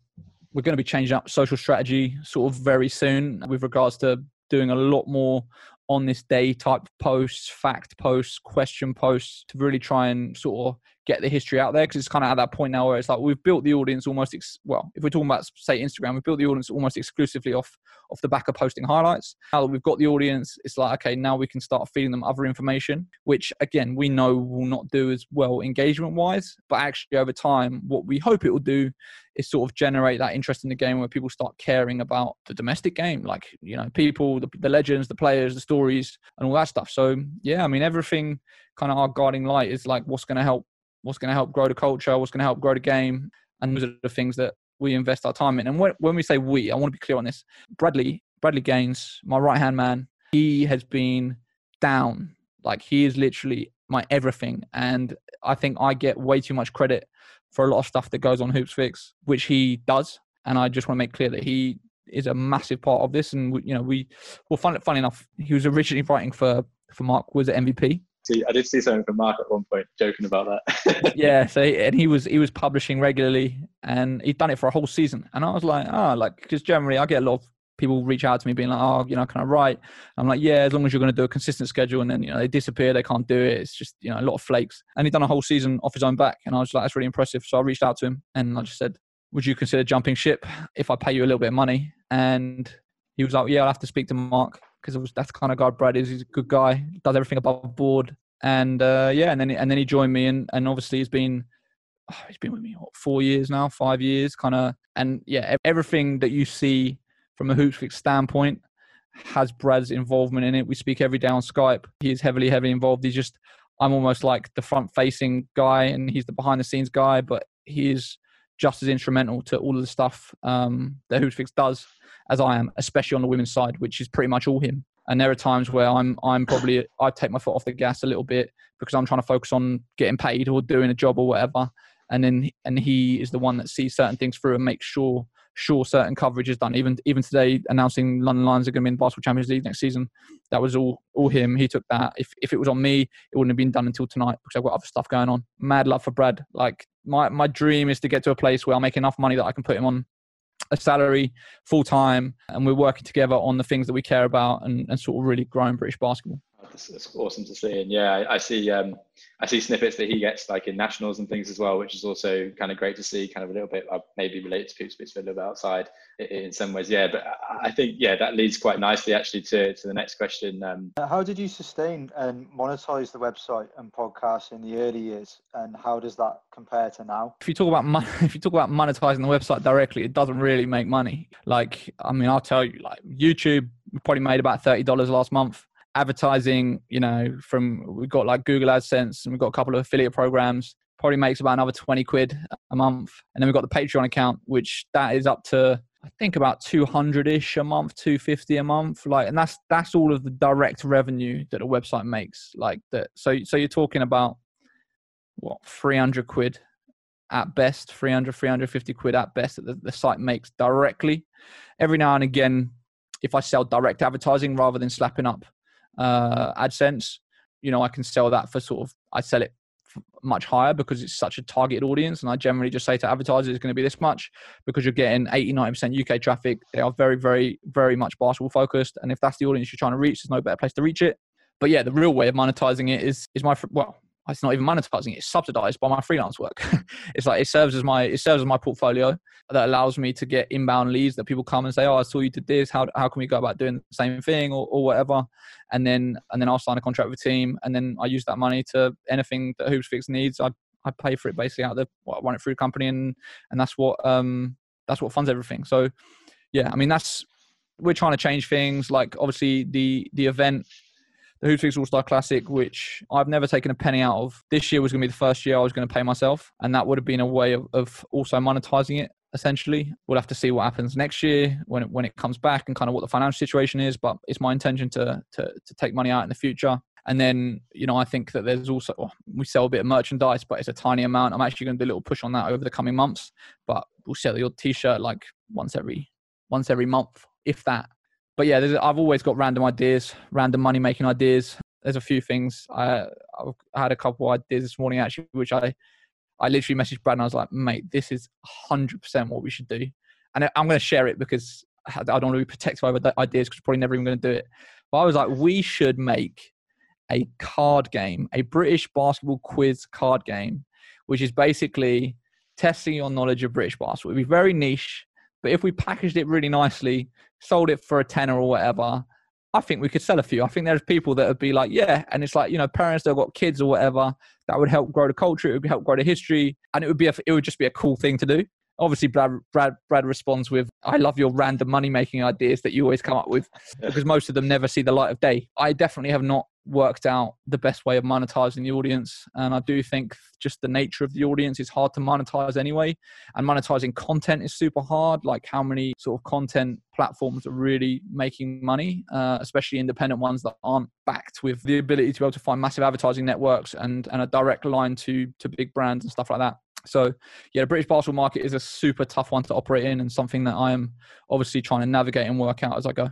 we're going to be changing up social strategy sort of very soon with regards to doing a lot more on this day type posts, fact posts, question posts to really try and sort of get the history out there because it's kind of at that point now where it's like we've built the audience almost ex- well if we're talking about say instagram we've built the audience almost exclusively off off the back of posting highlights. Now that we've got the audience it's like okay now we can start feeding them other information which again we know will not do as well engagement wise but actually over time what we hope it will do is sort of generate that interest in the game where people start caring about the domestic game like you know people the, the legends the players the stories and all that stuff. So yeah i mean everything kind of our guiding light is like what's going to help what's going to help grow the culture, what's going to help grow the game, and those are the things that we invest our time in. And when we say we, I want to be clear on this. Bradley, Bradley Gaines, my right hand man, he has been down. Like he is literally my everything, and I think I get way too much credit for a lot of stuff that goes on Hoopsfix, which he does. And I just want to make clear that he is a massive part of this. And we, you know, we well, fun, funny enough, he was originally writing for for Mark was at MVP, I did see something from Mark at one point joking about that. yeah, so and he was he was publishing regularly, and he'd done it for a whole season, and I was like, oh, like because generally I get a lot of people reach out to me being like, oh, you know, can I write? I'm like, yeah, as long as you're going to do a consistent schedule, and then you know they disappear, they can't do it. It's just you know a lot of flakes, and he'd done a whole season off his own back, and I was like, that's really impressive. So I reached out to him, and I just said, would you consider jumping ship if I pay you a little bit of money? And he was like, yeah, I'll have to speak to Mark because that's kind of guy Brad is. He's a good guy, does everything above board, and uh, yeah, and then and then he joined me, and and obviously he's been oh, he's been with me what, four years now, five years, kind of, and yeah, everything that you see from a Hoopsfix standpoint has Brad's involvement in it. We speak every day on Skype. He is heavily, heavily involved. He's just I'm almost like the front facing guy, and he's the behind the scenes guy, but he is just as instrumental to all of the stuff um, that Hoopsfix does as I am, especially on the women's side, which is pretty much all him. And there are times where I'm I'm probably I take my foot off the gas a little bit because I'm trying to focus on getting paid or doing a job or whatever. And then and he is the one that sees certain things through and makes sure sure certain coverage is done. Even even today announcing London Lions are going to be in the Basketball Champions League next season, that was all all him. He took that. If if it was on me, it wouldn't have been done until tonight because I've got other stuff going on. Mad love for Brad. Like my my dream is to get to a place where I make enough money that I can put him on a salary full time and we're working together on the things that we care about and, and sort of really growing British basketball. It's, it's awesome to see, and yeah, I, I see um, I see snippets that he gets like in nationals and things as well, which is also kind of great to see. Kind of a little bit uh, maybe related to Poops a little bit outside in some ways, yeah. But I think yeah, that leads quite nicely actually to to the next question. Um, how did you sustain and monetize the website and podcast in the early years, and how does that compare to now? If you talk about money, if you talk about monetizing the website directly, it doesn't really make money. Like I mean, I'll tell you, like YouTube, we probably made about thirty dollars last month advertising, you know, from we've got like Google AdSense and we've got a couple of affiliate programs, probably makes about another 20 quid a month. And then we've got the Patreon account, which that is up to I think about 200 ish a month, 250 a month. Like, and that's, that's all of the direct revenue that a website makes. Like that. So, so you're talking about what, 300 quid at best, 300, 350 quid at best that the, the site makes directly. Every now and again, if I sell direct advertising rather than slapping up uh, AdSense, you know, I can sell that for sort of, I sell it much higher because it's such a targeted audience. And I generally just say to advertisers, it's going to be this much because you're getting 80, 90% UK traffic. They are very, very, very much basketball focused. And if that's the audience you're trying to reach, there's no better place to reach it. But yeah, the real way of monetizing it is, is my, well, it's not even monetizing it. It's subsidized by my freelance work. it's like it serves as my it serves as my portfolio that allows me to get inbound leads that people come and say, "Oh, I saw you did this. How how can we go about doing the same thing or, or whatever?" And then and then I'll sign a contract with a team, and then I use that money to anything that Hoopsfix needs. I I pay for it basically out of the I run it through the company, and and that's what um that's what funds everything. So yeah, I mean that's we're trying to change things. Like obviously the the event the Hoopsfix All Star Classic, which I've never taken a penny out of. This year was going to be the first year I was going to pay myself, and that would have been a way of, of also monetizing it. Essentially, we'll have to see what happens next year when it, when it comes back and kind of what the financial situation is. But it's my intention to to to take money out in the future. And then, you know, I think that there's also, well, we sell a bit of merchandise, but it's a tiny amount. I'm actually going to do a little push on that over the coming months. But we'll sell your t-shirt like once every, once every month, if that but yeah, I've always got random ideas, random money making ideas. There's a few things. I, I had a couple ideas this morning actually, which I I literally messaged Brad and I was like, mate, this is 100% what we should do. And I'm going to share it because I don't want to be protective over the ideas because probably never even going to do it. But I was like, we should make a card game, a British basketball quiz card game, which is basically testing your knowledge of British basketball. It'd be very niche, but if we packaged it really nicely, sold it for a tenner or whatever, I think we could sell a few. I think there's people that would be like, yeah, and it's like you know, parents that have got kids or whatever that would help grow the culture. It would help grow the history, and it would be a, it would just be a cool thing to do. Obviously, Brad Brad Brad responds with, "I love your random money making ideas that you always come up with, because most of them never see the light of day." I definitely have not worked out the best way of monetizing the audience. And I do think just the nature of the audience is hard to monetize anyway. And monetizing content is super hard. Like how many sort of content platforms are really making money, uh, especially independent ones that aren't backed with the ability to be able to find massive advertising networks and, and a direct line to, to big brands and stuff like that. So, yeah, the British parcel market is a super tough one to operate in and something that I am obviously trying to navigate and work out as I go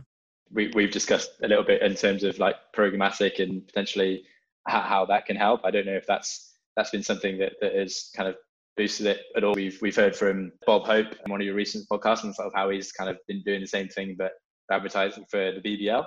we, we've discussed a little bit in terms of like programmatic and potentially how, how that can help. I don't know if that's that's been something that, that has kind of boosted it at all. We've we've heard from Bob Hope in one of your recent podcasts and sort of how he's kind of been doing the same thing but advertising for the BBL.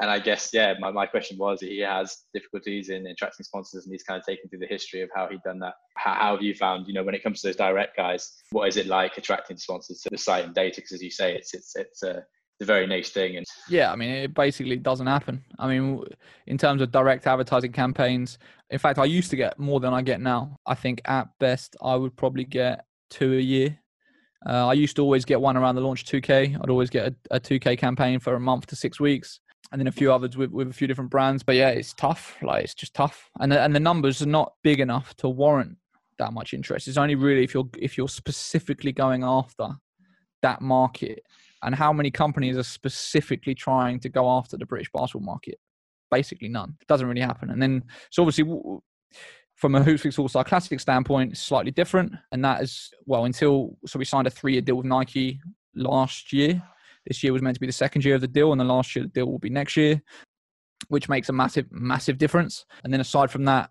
And I guess yeah, my, my question was he has difficulties in attracting sponsors and he's kind of taken through the history of how he'd done that. How, how have you found, you know, when it comes to those direct guys, what is it like attracting sponsors to the site and data? Because as you say, it's it's it's a the very niche thing. And yeah, I mean, it basically doesn't happen. I mean, in terms of direct advertising campaigns, in fact, I used to get more than I get now. I think at best, I would probably get two a year. Uh, I used to always get one around the launch 2K. I'd always get a, a 2K campaign for a month to six weeks, and then a few others with, with a few different brands. But yeah, it's tough. Like it's just tough, and the, and the numbers are not big enough to warrant that much interest. It's only really if you're if you're specifically going after that market and how many companies are specifically trying to go after the British basketball market? Basically, none. It doesn't really happen. And then, so obviously, from a Hoopsfix All Star Classic standpoint, slightly different. And that is, well, until, so we signed a three year deal with Nike last year. This year was meant to be the second year of the deal, and the last year the deal will be next year, which makes a massive, massive difference. And then aside from that,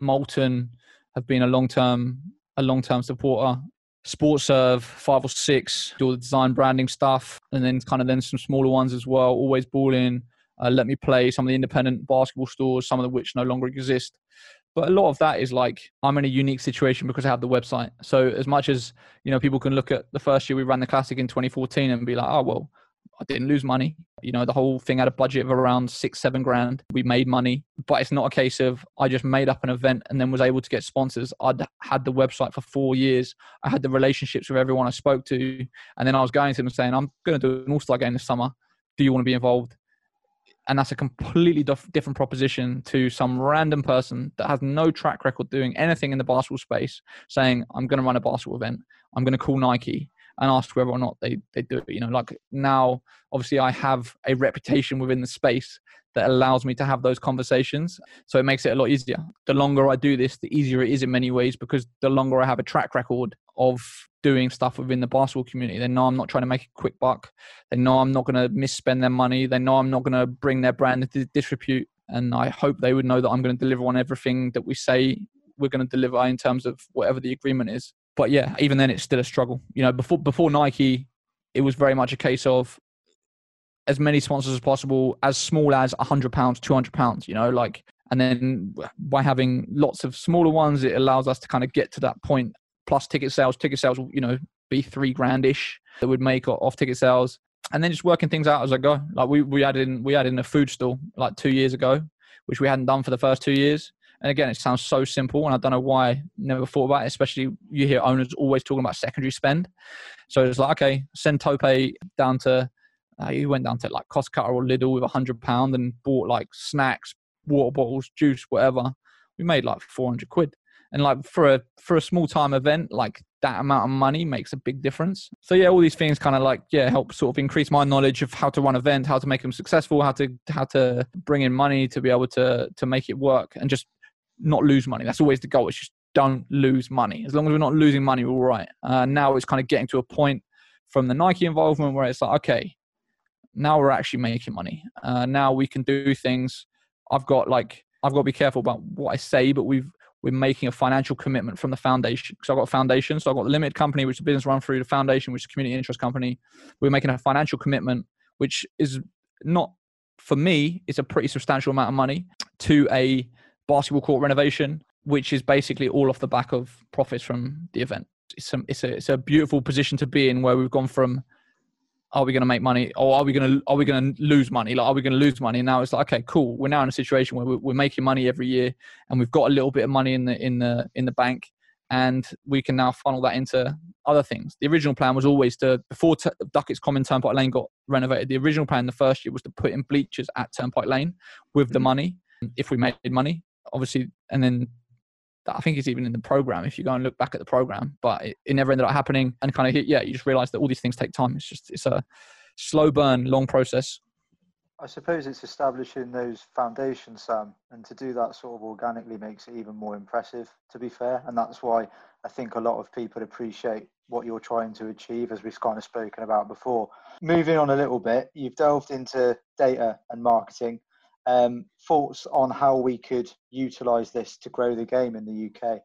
Molten have been a long term, a long term supporter Sportserve, five or six, do all the design branding stuff, and then kind of then some smaller ones as well. Always balling. Uh, let me play some of the independent basketball stores, some of which no longer exist. But a lot of that is like I'm in a unique situation because I have the website. So as much as you know, people can look at the first year we ran the classic in 2014 and be like, oh well, I didn't lose money. You know, the whole thing had a budget of around six, seven grand. We made money, but it's not a case of I just made up an event and then was able to get sponsors. I'd had the website for four years. I had the relationships with everyone I spoke to. And then I was going to them saying, I'm going to do an all star game this summer. Do you want to be involved? And that's a completely different proposition to some random person that has no track record doing anything in the basketball space saying, I'm going to run a basketball event. I'm going to call Nike and ask whether or not they, they do it. You know, like now, obviously, I have a reputation within the space that allows me to have those conversations. So it makes it a lot easier. The longer I do this, the easier it is in many ways because the longer I have a track record of doing stuff within the basketball community. They know I'm not trying to make a quick buck. They know I'm not going to misspend their money. They know I'm not going to bring their brand into disrepute. And I hope they would know that I'm going to deliver on everything that we say we're going to deliver in terms of whatever the agreement is but yeah, even then it's still a struggle. You know, before before Nike, it was very much a case of as many sponsors as possible, as small as hundred pounds, two hundred pounds. You know, like, and then by having lots of smaller ones, it allows us to kind of get to that point. Plus ticket sales, ticket sales, you know, be three grandish that would make off ticket sales, and then just working things out as I go. Like we we added in we added in a food stall like two years ago, which we hadn't done for the first two years. And again, it sounds so simple, and I don't know why I never thought about it. Especially you hear owners always talking about secondary spend. So it's like, okay, send Tope down to. Uh, he went down to like Costco or Lidl with a hundred pound and bought like snacks, water bottles, juice, whatever. We made like four hundred quid, and like for a for a small time event, like that amount of money makes a big difference. So yeah, all these things kind of like yeah help sort of increase my knowledge of how to run event how to make them successful, how to how to bring in money to be able to to make it work, and just not lose money. That's always the goal. It's just don't lose money. As long as we're not losing money, we're all right. Uh, now it's kind of getting to a point from the Nike involvement where it's like, okay, now we're actually making money. Uh, now we can do things. I've got like I've got to be careful about what I say, but we've we're making a financial commitment from the foundation. So I've got a foundation. So I've got the limited company, which is business run through the foundation, which is a community interest company. We're making a financial commitment, which is not for me, it's a pretty substantial amount of money to a basketball court renovation, which is basically all off the back of profits from the event. It's a, it's a, it's a beautiful position to be in where we've gone from are we going to make money or are we going to are we going to lose money? Like are we going to lose money? And now it's like okay cool. We're now in a situation where we're making money every year and we've got a little bit of money in the in the in the bank and we can now funnel that into other things. The original plan was always to before T- duckett's common turnpike lane got renovated the original plan the first year was to put in bleachers at turnpike lane with the mm-hmm. money if we made money obviously, and then I think it's even in the program if you go and look back at the program, but it, it never ended up happening. And kind of yeah, you just realize that all these things take time. It's just it's a slow burn, long process. I suppose it's establishing those foundations, Sam, and to do that sort of organically makes it even more impressive. To be fair, and that's why I think a lot of people appreciate what you're trying to achieve, as we've kind of spoken about before. Moving on a little bit, you've delved into data and marketing um, thoughts on how we could utilize this to grow the game in the UK?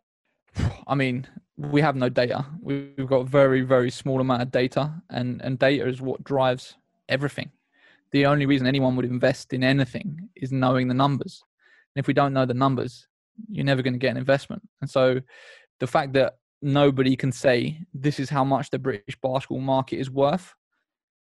I mean, we have no data. We've got very, very small amount of data, and, and data is what drives everything. The only reason anyone would invest in anything is knowing the numbers. And if we don't know the numbers, you're never going to get an investment. And so the fact that nobody can say this is how much the British basketball market is worth,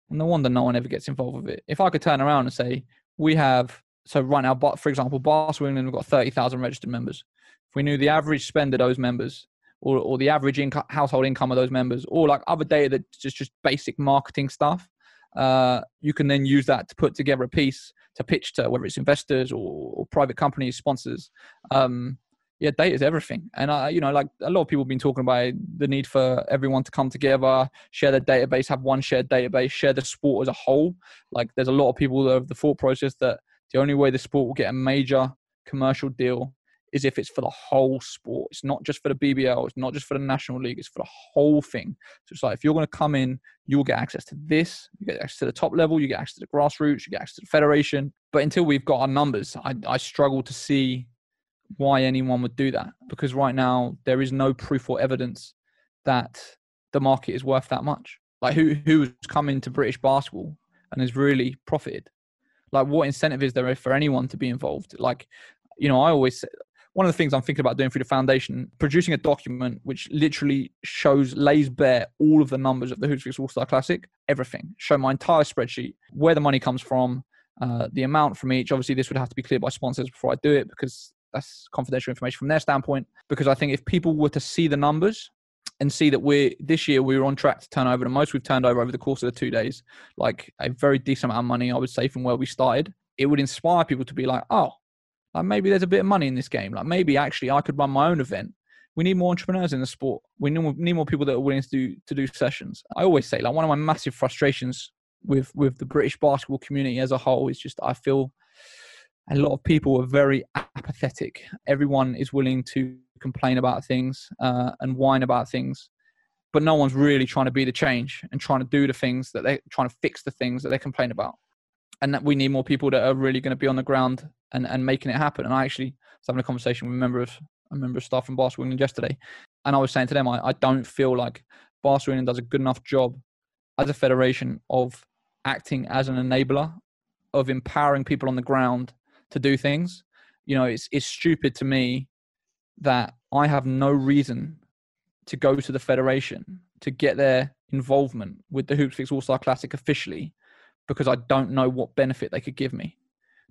no wonder no one ever gets involved with it. If I could turn around and say, we have so right now, for example, Basketball England have got 30,000 registered members. If we knew the average spend of those members or, or the average income, household income of those members or like other data that's just, just basic marketing stuff, uh, you can then use that to put together a piece to pitch to whether it's investors or, or private companies, sponsors. Um, yeah, data is everything. And I, you know, like a lot of people have been talking about the need for everyone to come together, share their database, have one shared database, share the sport as a whole. Like there's a lot of people that have the thought process that the only way the sport will get a major commercial deal is if it's for the whole sport. It's not just for the BBL. It's not just for the National League. It's for the whole thing. So it's like if you're going to come in, you will get access to this. You get access to the top level. You get access to the grassroots. You get access to the federation. But until we've got our numbers, I, I struggle to see why anyone would do that because right now there is no proof or evidence that the market is worth that much. Like who who's come into British basketball and has really profited? Like, what incentive is there for anyone to be involved? Like, you know, I always one of the things I'm thinking about doing through the foundation, producing a document which literally shows, lays bare all of the numbers of the Hoopsfix All Star Classic, everything. Show my entire spreadsheet, where the money comes from, uh, the amount from each. Obviously, this would have to be cleared by sponsors before I do it because that's confidential information from their standpoint. Because I think if people were to see the numbers and see that we're this year we were on track to turn over the most we've turned over over the course of the two days, like a very decent amount of money, I would say, from where we started. It would inspire people to be like, oh, like maybe there's a bit of money in this game. Like maybe actually I could run my own event. We need more entrepreneurs in the sport. We need more, need more people that are willing to do to do sessions. I always say like one of my massive frustrations with with the British basketball community as a whole is just I feel a lot of people are very apathetic. Everyone is willing to complain about things uh, and whine about things, but no one's really trying to be the change and trying to do the things that they're trying to fix the things that they complain about. And that we need more people that are really going to be on the ground and, and making it happen. And I actually was having a conversation with a member of a member of staff from England yesterday, and I was saying to them, I, I don't feel like England does a good enough job as a federation of acting as an enabler, of empowering people on the ground to do things. You know, it's it's stupid to me that I have no reason to go to the federation to get their involvement with the Hoopsfix All Star Classic officially because I don't know what benefit they could give me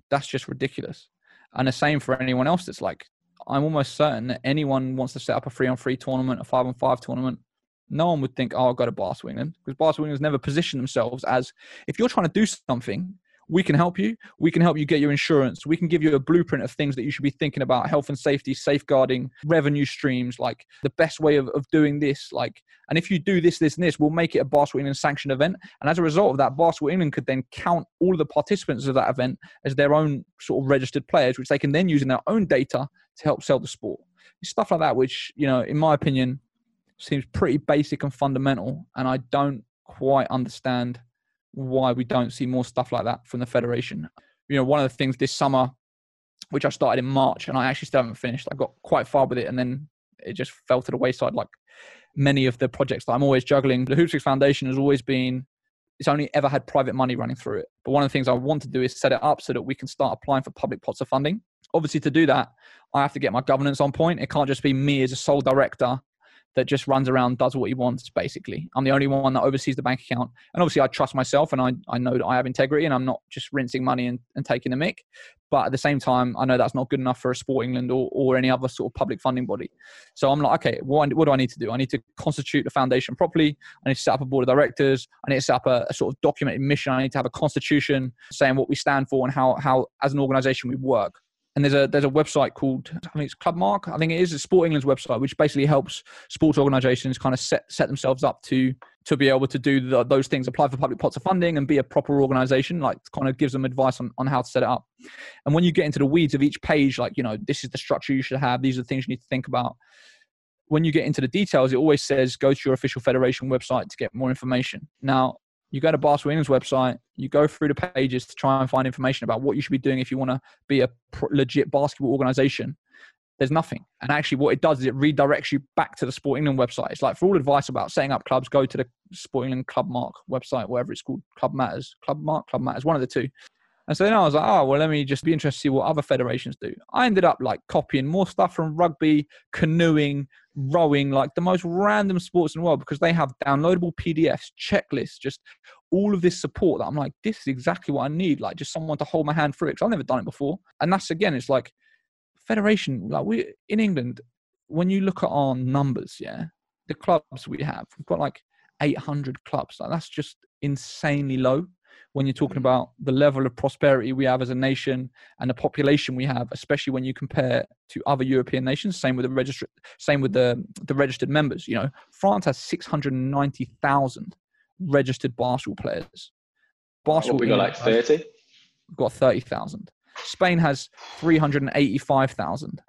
that's just ridiculous. And the same for anyone else that's like, I'm almost certain that anyone wants to set up a three on three tournament, a five on five tournament, no one would think, oh, I've got a Basketball England because Basketball England's never positioned themselves as if you're trying to do something we can help you. We can help you get your insurance. We can give you a blueprint of things that you should be thinking about health and safety, safeguarding, revenue streams, like the best way of, of doing this. Like, and if you do this, this, and this, we'll make it a Basketball England sanctioned event. And as a result of that, Basketball England could then count all of the participants of that event as their own sort of registered players, which they can then use in their own data to help sell the sport. Stuff like that, which, you know, in my opinion, seems pretty basic and fundamental. And I don't quite understand why we don't see more stuff like that from the federation. You know, one of the things this summer, which I started in March, and I actually still haven't finished. I got quite far with it, and then it just fell to the wayside. Like many of the projects that I'm always juggling, the Hoopsfix Foundation has always been. It's only ever had private money running through it. But one of the things I want to do is set it up so that we can start applying for public pots of funding. Obviously, to do that, I have to get my governance on point. It can't just be me as a sole director that just runs around, does what he wants, basically. I'm the only one that oversees the bank account. And obviously, I trust myself and I, I know that I have integrity and I'm not just rinsing money and, and taking the mick. But at the same time, I know that's not good enough for a Sport England or, or any other sort of public funding body. So I'm like, okay, what, what do I need to do? I need to constitute the foundation properly. I need to set up a board of directors. I need to set up a, a sort of documented mission. I need to have a constitution saying what we stand for and how, how as an organization we work and there's a there's a website called I think it's Club Mark. I think it is a Sport England's website, which basically helps sports organisations kind of set set themselves up to to be able to do the, those things, apply for public pots of funding, and be a proper organisation. Like kind of gives them advice on on how to set it up. And when you get into the weeds of each page, like you know this is the structure you should have. These are the things you need to think about. When you get into the details, it always says go to your official federation website to get more information. Now, you go to England's website, you go through the pages to try and find information about what you should be doing if you want to be a legit basketball organization. There's nothing. And actually, what it does is it redirects you back to the Sport England website. It's like for all advice about setting up clubs, go to the Sport England Club Mark website, whatever it's called, Club Matters, Club Mark, Club Matters, one of the two. And so then I was like, oh, well, let me just be interested to see what other federations do. I ended up like copying more stuff from rugby, canoeing, rowing, like the most random sports in the world because they have downloadable PDFs, checklists, just all of this support that I'm like, this is exactly what I need. Like just someone to hold my hand through it because I've never done it before. And that's again, it's like federation, like we in England, when you look at our numbers, yeah, the clubs we have, we've got like 800 clubs. Like that's just insanely low when you're talking mm. about the level of prosperity we have as a nation and the population we have, especially when you compare to other European nations. Same with the registered, same with the the registered members. You know, France has 690,000 registered basketball players. Basketball, we got like 30. We've got 30,000. Spain has 385,000.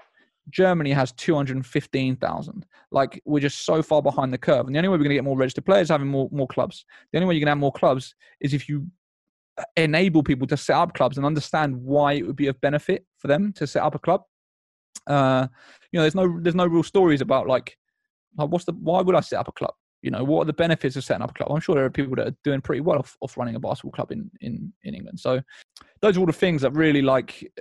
Germany has 215,000. Like we're just so far behind the curve. And the only way we're going to get more registered players is having more, more clubs. The only way you can have more clubs is if you enable people to set up clubs and understand why it would be of benefit for them to set up a club. Uh, you know, there's no there's no real stories about like, like what's the why would I set up a club? You know, what are the benefits of setting up a club? I'm sure there are people that are doing pretty well off, off running a basketball club in, in, in England. So those are all the things that really like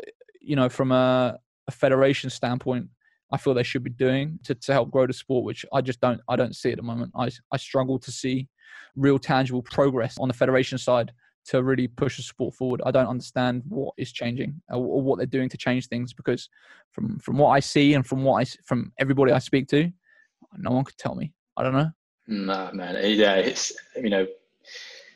you know from a, a federation standpoint I feel they should be doing to, to help grow the sport, which I just don't I don't see at the moment. I I struggle to see real tangible progress on the federation side to really push the sport forward. I don't understand what is changing or, or, what they're doing to change things because from from what I see and from what I from everybody I speak to, no one could tell me. I don't know. Nah, man. Yeah, it's you know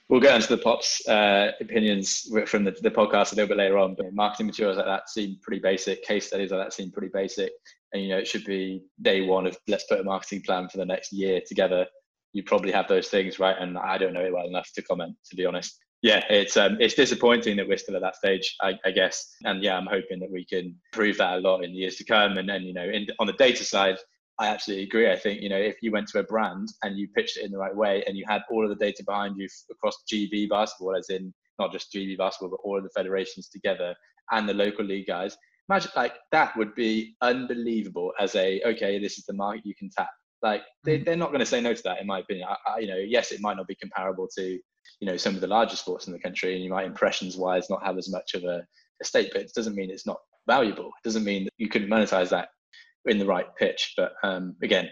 we'll get into the pops uh, opinions from the, the podcast a little bit later on. But marketing materials like that seem pretty basic. Case studies like that seem pretty basic. And you know, it should be day one of let's put a marketing plan for the next year together. You probably have those things, right? And I don't know it well enough to comment, to be honest. Yeah, it's um, it's disappointing that we're still at that stage, I, I guess. And yeah, I'm hoping that we can prove that a lot in the years to come. And then you know, in, on the data side, I absolutely agree. I think you know if you went to a brand and you pitched it in the right way and you had all of the data behind you across GB basketball, as in not just GB basketball but all of the federations together and the local league guys, imagine like that would be unbelievable. As a okay, this is the market you can tap. Like they, mm. they're not going to say no to that, in my opinion. I, I, you know, yes, it might not be comparable to you know some of the larger sports in the country, and you might impressions wise not have as much of a, stake, but it doesn't mean it's not valuable. It doesn't mean that you couldn't monetize that in the right pitch. But um, again,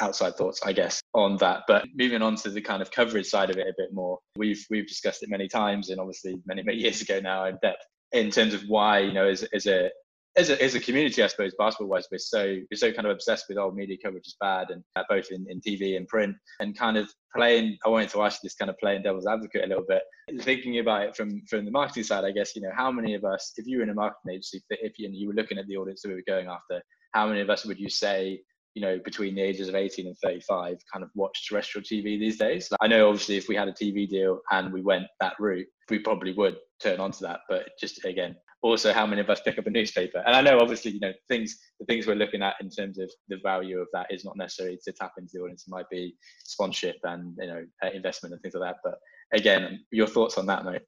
outside thoughts, I guess, on that. But moving on to the kind of coverage side of it a bit more, we've we've discussed it many times, and obviously many many years ago now in depth in terms of why you know as as a as a, as a community, I suppose, basketball wise, we're so we're so kind of obsessed with old media coverage is bad, and uh, both in, in TV and print, and kind of playing. I wanted to ask this kind of playing devil's advocate a little bit, thinking about it from from the marketing side. I guess you know how many of us, if you were in a marketing agency, if you, you were looking at the audience that we were going after, how many of us would you say you know between the ages of 18 and 35 kind of watch terrestrial tv these days like, i know obviously if we had a tv deal and we went that route we probably would turn onto that but just again also how many of us pick up a newspaper. And i know obviously you know things the things we're looking at in terms of the value of that is not necessarily to tap into the audience. It might be sponsorship and you know uh, investment and things like that. But again your thoughts on that mate?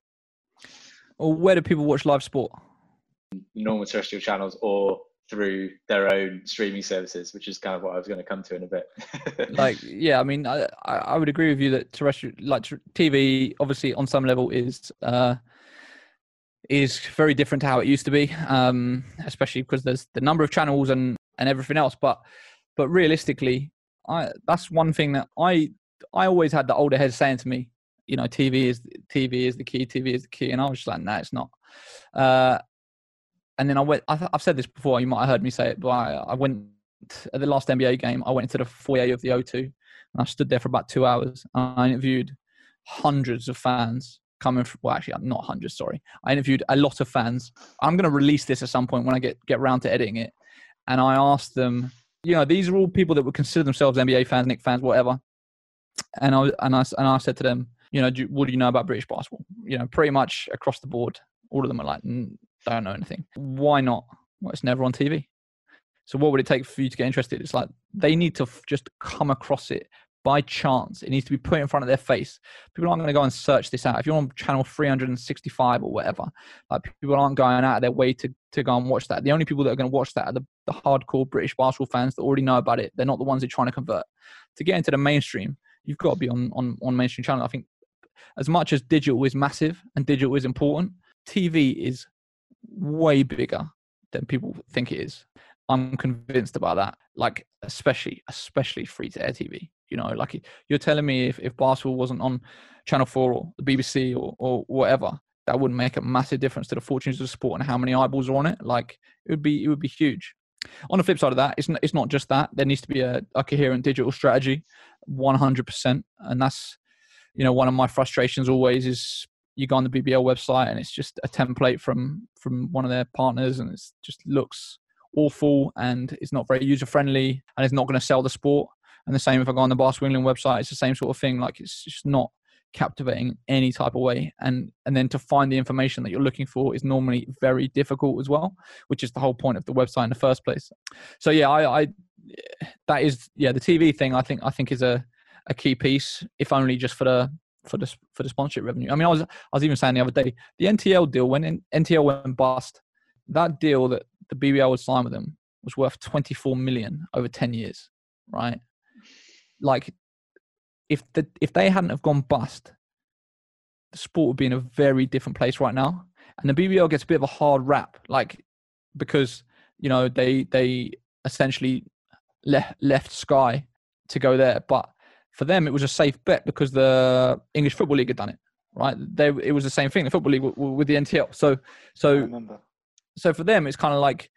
Well where do people watch live sport? Normal terrestrial channels or through their own streaming services, which is kind of what I was going to come to in a bit. like, yeah, I mean, I, I would agree with you that terrestrial, like TV, obviously on some level is uh, is very different to how it used to be, um, especially because there's the number of channels and and everything else. But but realistically, I that's one thing that I I always had the older heads saying to me, you know, TV is TV is the key, TV is the key, and I was just like, no, nah, it's not. Uh, and then I went. I, have said this before. You might have heard me say it, but I, I, went at the last NBA game. I went into the foyer of the O2, and I stood there for about two hours. I interviewed hundreds of fans coming from. Well, actually, not hundreds. Sorry, I interviewed a lot of fans. I'm going to release this at some point when I get get around to editing it, and I asked them. You know, these are all people that would consider themselves NBA fans, Nick fans, whatever. And I and I and I said to them, you know, do, what do you know about British basketball? You know, pretty much across the board, all of them are like, don't know anything. Why not? Well, it's never on TV. So what would it take for you to get interested? It's like they need to f- just come across it by chance. It needs to be put in front of their face. People aren't going to go and search this out. If you're on channel 365 or whatever, like people aren't going out of their way to, to go and watch that. The only people that are going to watch that are the, the hardcore British basketball fans that already know about it. They're not the ones who are trying to convert. To get into the mainstream, you've got to be on, on, on mainstream channel. I think as much as digital is massive and digital is important, TV is way bigger than people think it is. I'm convinced about that. Like especially, especially free to air TV. You know, like you're telling me if if basketball wasn't on Channel Four or the BBC or or whatever, that wouldn't make a massive difference to the fortunes of the sport and how many eyeballs are on it. Like it would be it would be huge. On the flip side of that, it's not, it's not just that. There needs to be a, a coherent digital strategy, 100%. And that's, you know, one of my frustrations always is you go on the BBL website and it's just a template from from one of their partners and it just looks awful and it's not very user friendly and it's not going to sell the sport. And the same if I go on the Basketball England website, it's the same sort of thing. Like it's just not captivating in any type of way. And and then to find the information that you're looking for is normally very difficult as well, which is the whole point of the website in the first place. So yeah, I, I that is yeah the TV thing. I think I think is a a key piece, if only just for the for the for the sponsorship revenue. I mean, I was I was even saying the other day, the NTL deal when NTL went bust, that deal that the BBL would sign with them was worth 24 million over 10 years, right? Like, if the if they hadn't have gone bust, the sport would be in a very different place right now. and the BBL gets a bit of a hard rap, like because you know they they essentially left left Sky to go there, but for them it was a safe bet because the English Football League had done it, right? They it was the same thing, the Football League with, with the NTL. So so so for them it's kind of like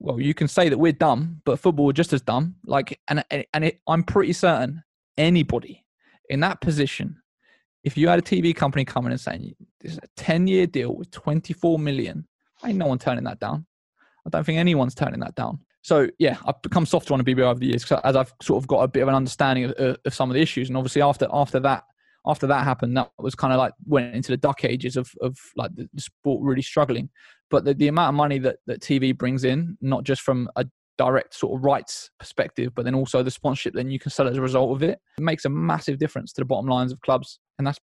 well, you can say that we're dumb, but football were just as dumb. Like, and and it, I'm pretty certain anybody in that position, if you had a TV company coming and saying this is a 10 year deal with 24 million, ain't no one turning that down. I don't think anyone's turning that down. So yeah, I've become softer on the BBL over the years as I've sort of got a bit of an understanding of, of, of some of the issues. And obviously after after that after that happened, that was kind of like went into the duck ages of of like the sport really struggling. But the, the amount of money that that TV brings in, not just from a direct sort of rights perspective, but then also the sponsorship then you can sell as a result of it. It makes a massive difference to the bottom lines of clubs, and that's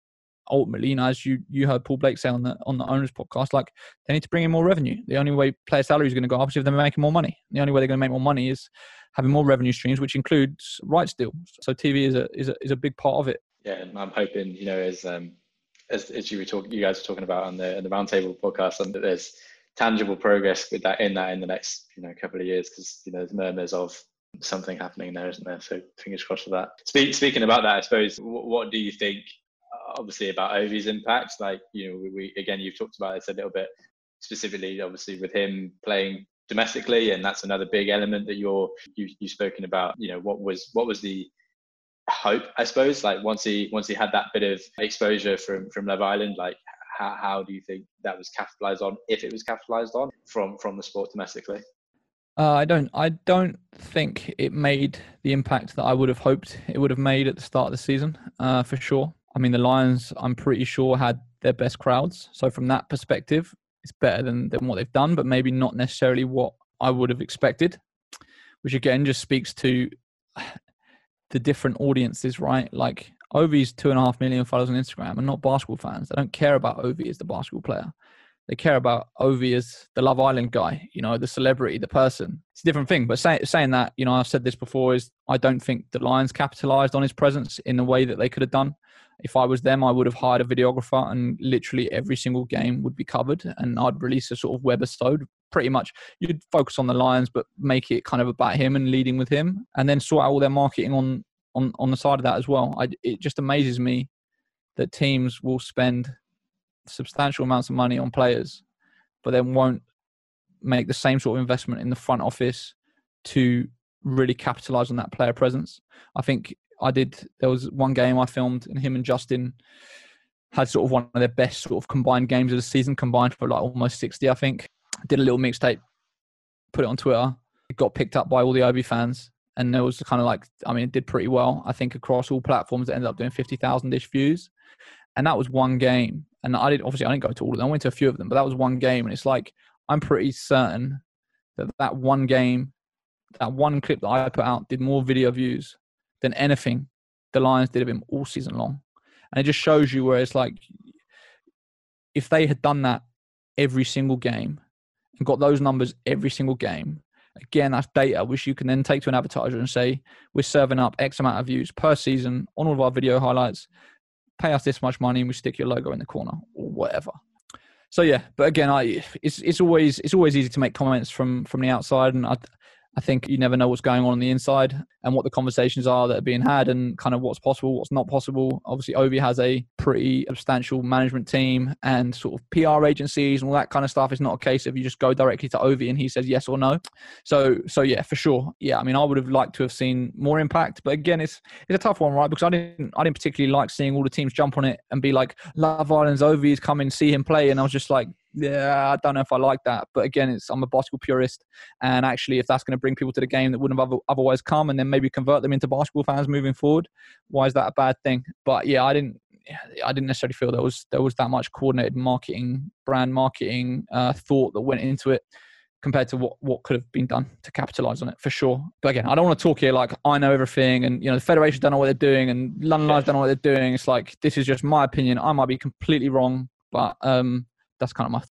ultimately, you know, as you you heard Paul Blake say on the on the owners podcast, like they need to bring in more revenue. The only way player salary is going to go up is if they're making more money. The only way they're going to make more money is having more revenue streams, which includes rights deals. So TV is a is a is a big part of it. Yeah, and I'm hoping you know as um as, as you were talking, you guys were talking about on the on the roundtable podcast, and that there's tangible progress with that in that in the next you know couple of years because you know there's murmurs of something happening there, isn't there? So fingers crossed for that. Speak, speaking about that, I suppose what, what do you think? Obviously about Ovie's impact, like you know, we, we again you've talked about this a little bit specifically, obviously with him playing domestically, and that's another big element that you're you you've spoken about. You know, what was what was the hope, I suppose, like once he once he had that bit of exposure from from Love Island, like how, how do you think that was capitalized on, if it was capitalized on from from the sport domestically? Uh, I don't. I don't think it made the impact that I would have hoped it would have made at the start of the season. Uh, for sure. I mean, the Lions, I'm pretty sure, had their best crowds. So from that perspective, it's better than than what they've done, but maybe not necessarily what I would have expected. Which again just speaks to the different audiences, right? Like Ovie's two and a half million followers on Instagram and not basketball fans. They don't care about Ovie as the basketball player. They care about Ovie as the Love Island guy, you know, the celebrity, the person. It's a different thing. But say, saying that, you know, I've said this before, is I don't think the Lions capitalized on his presence in the way that they could have done. If I was them, I would have hired a videographer and literally every single game would be covered and I'd release a sort of webisode. Pretty much, you'd focus on the Lions, but make it kind of about him and leading with him, and then sort out all their marketing on on on the side of that as well. I, it just amazes me that teams will spend substantial amounts of money on players, but then won't make the same sort of investment in the front office to really capitalize on that player presence. I think I did. There was one game I filmed, and him and Justin had sort of one of their best sort of combined games of the season, combined for like almost sixty, I think. Did a little mixtape, put it on Twitter. It got picked up by all the Ovie fans, and it was kind of like I mean it did pretty well. I think across all platforms it ended up doing fifty thousand ish views, and that was one game. And I did obviously I didn't go to all of them. I went to a few of them, but that was one game, and it's like I'm pretty certain that that one game, that one clip that I put out did more video views than anything the Lions did of him all season long, and it just shows you where it's like if they had done that every single game and got those numbers every single game Again, that's data which you can then take to an advertiser and say, we're serving up X amount of views per season on all of our video highlights. Pay us this much money and we stick your logo in the corner or whatever. So yeah, but again, I it's it's always it's always easy to make comments from from the outside, and I I think you never know what's going on on the inside and what the conversations are that are being had and kind of what's possible, what's not possible. Obviously, Ovie has a pretty substantial management team and sort of PR agencies and all that kind of stuff. It's not a case of you just go directly to Ovie and he says yes or no. So, so yeah, for sure. Yeah, I mean, I would have liked to have seen more impact, but again, it's it's a tough one, right? Because I didn't I didn't particularly like seeing all the teams jump on it and be like, Love Island's Ovie is coming, see him play, and I was just like, yeah, I don't know if I like that. But again, it's I'm a basketball purist, and actually, if that's going to bring people to the game that wouldn't have otherwise come, and then maybe convert them into basketball fans moving forward, why is that a bad thing? But yeah, I didn't. I didn't necessarily feel there was there was that much coordinated marketing, brand marketing uh, thought that went into it compared to what, what could have been done to capitalize on it for sure. But again, I don't want to talk here like I know everything and you know the federation don't know what they're doing and London Lions don't know what they're doing. It's like this is just my opinion. I might be completely wrong, but um, that's kind of my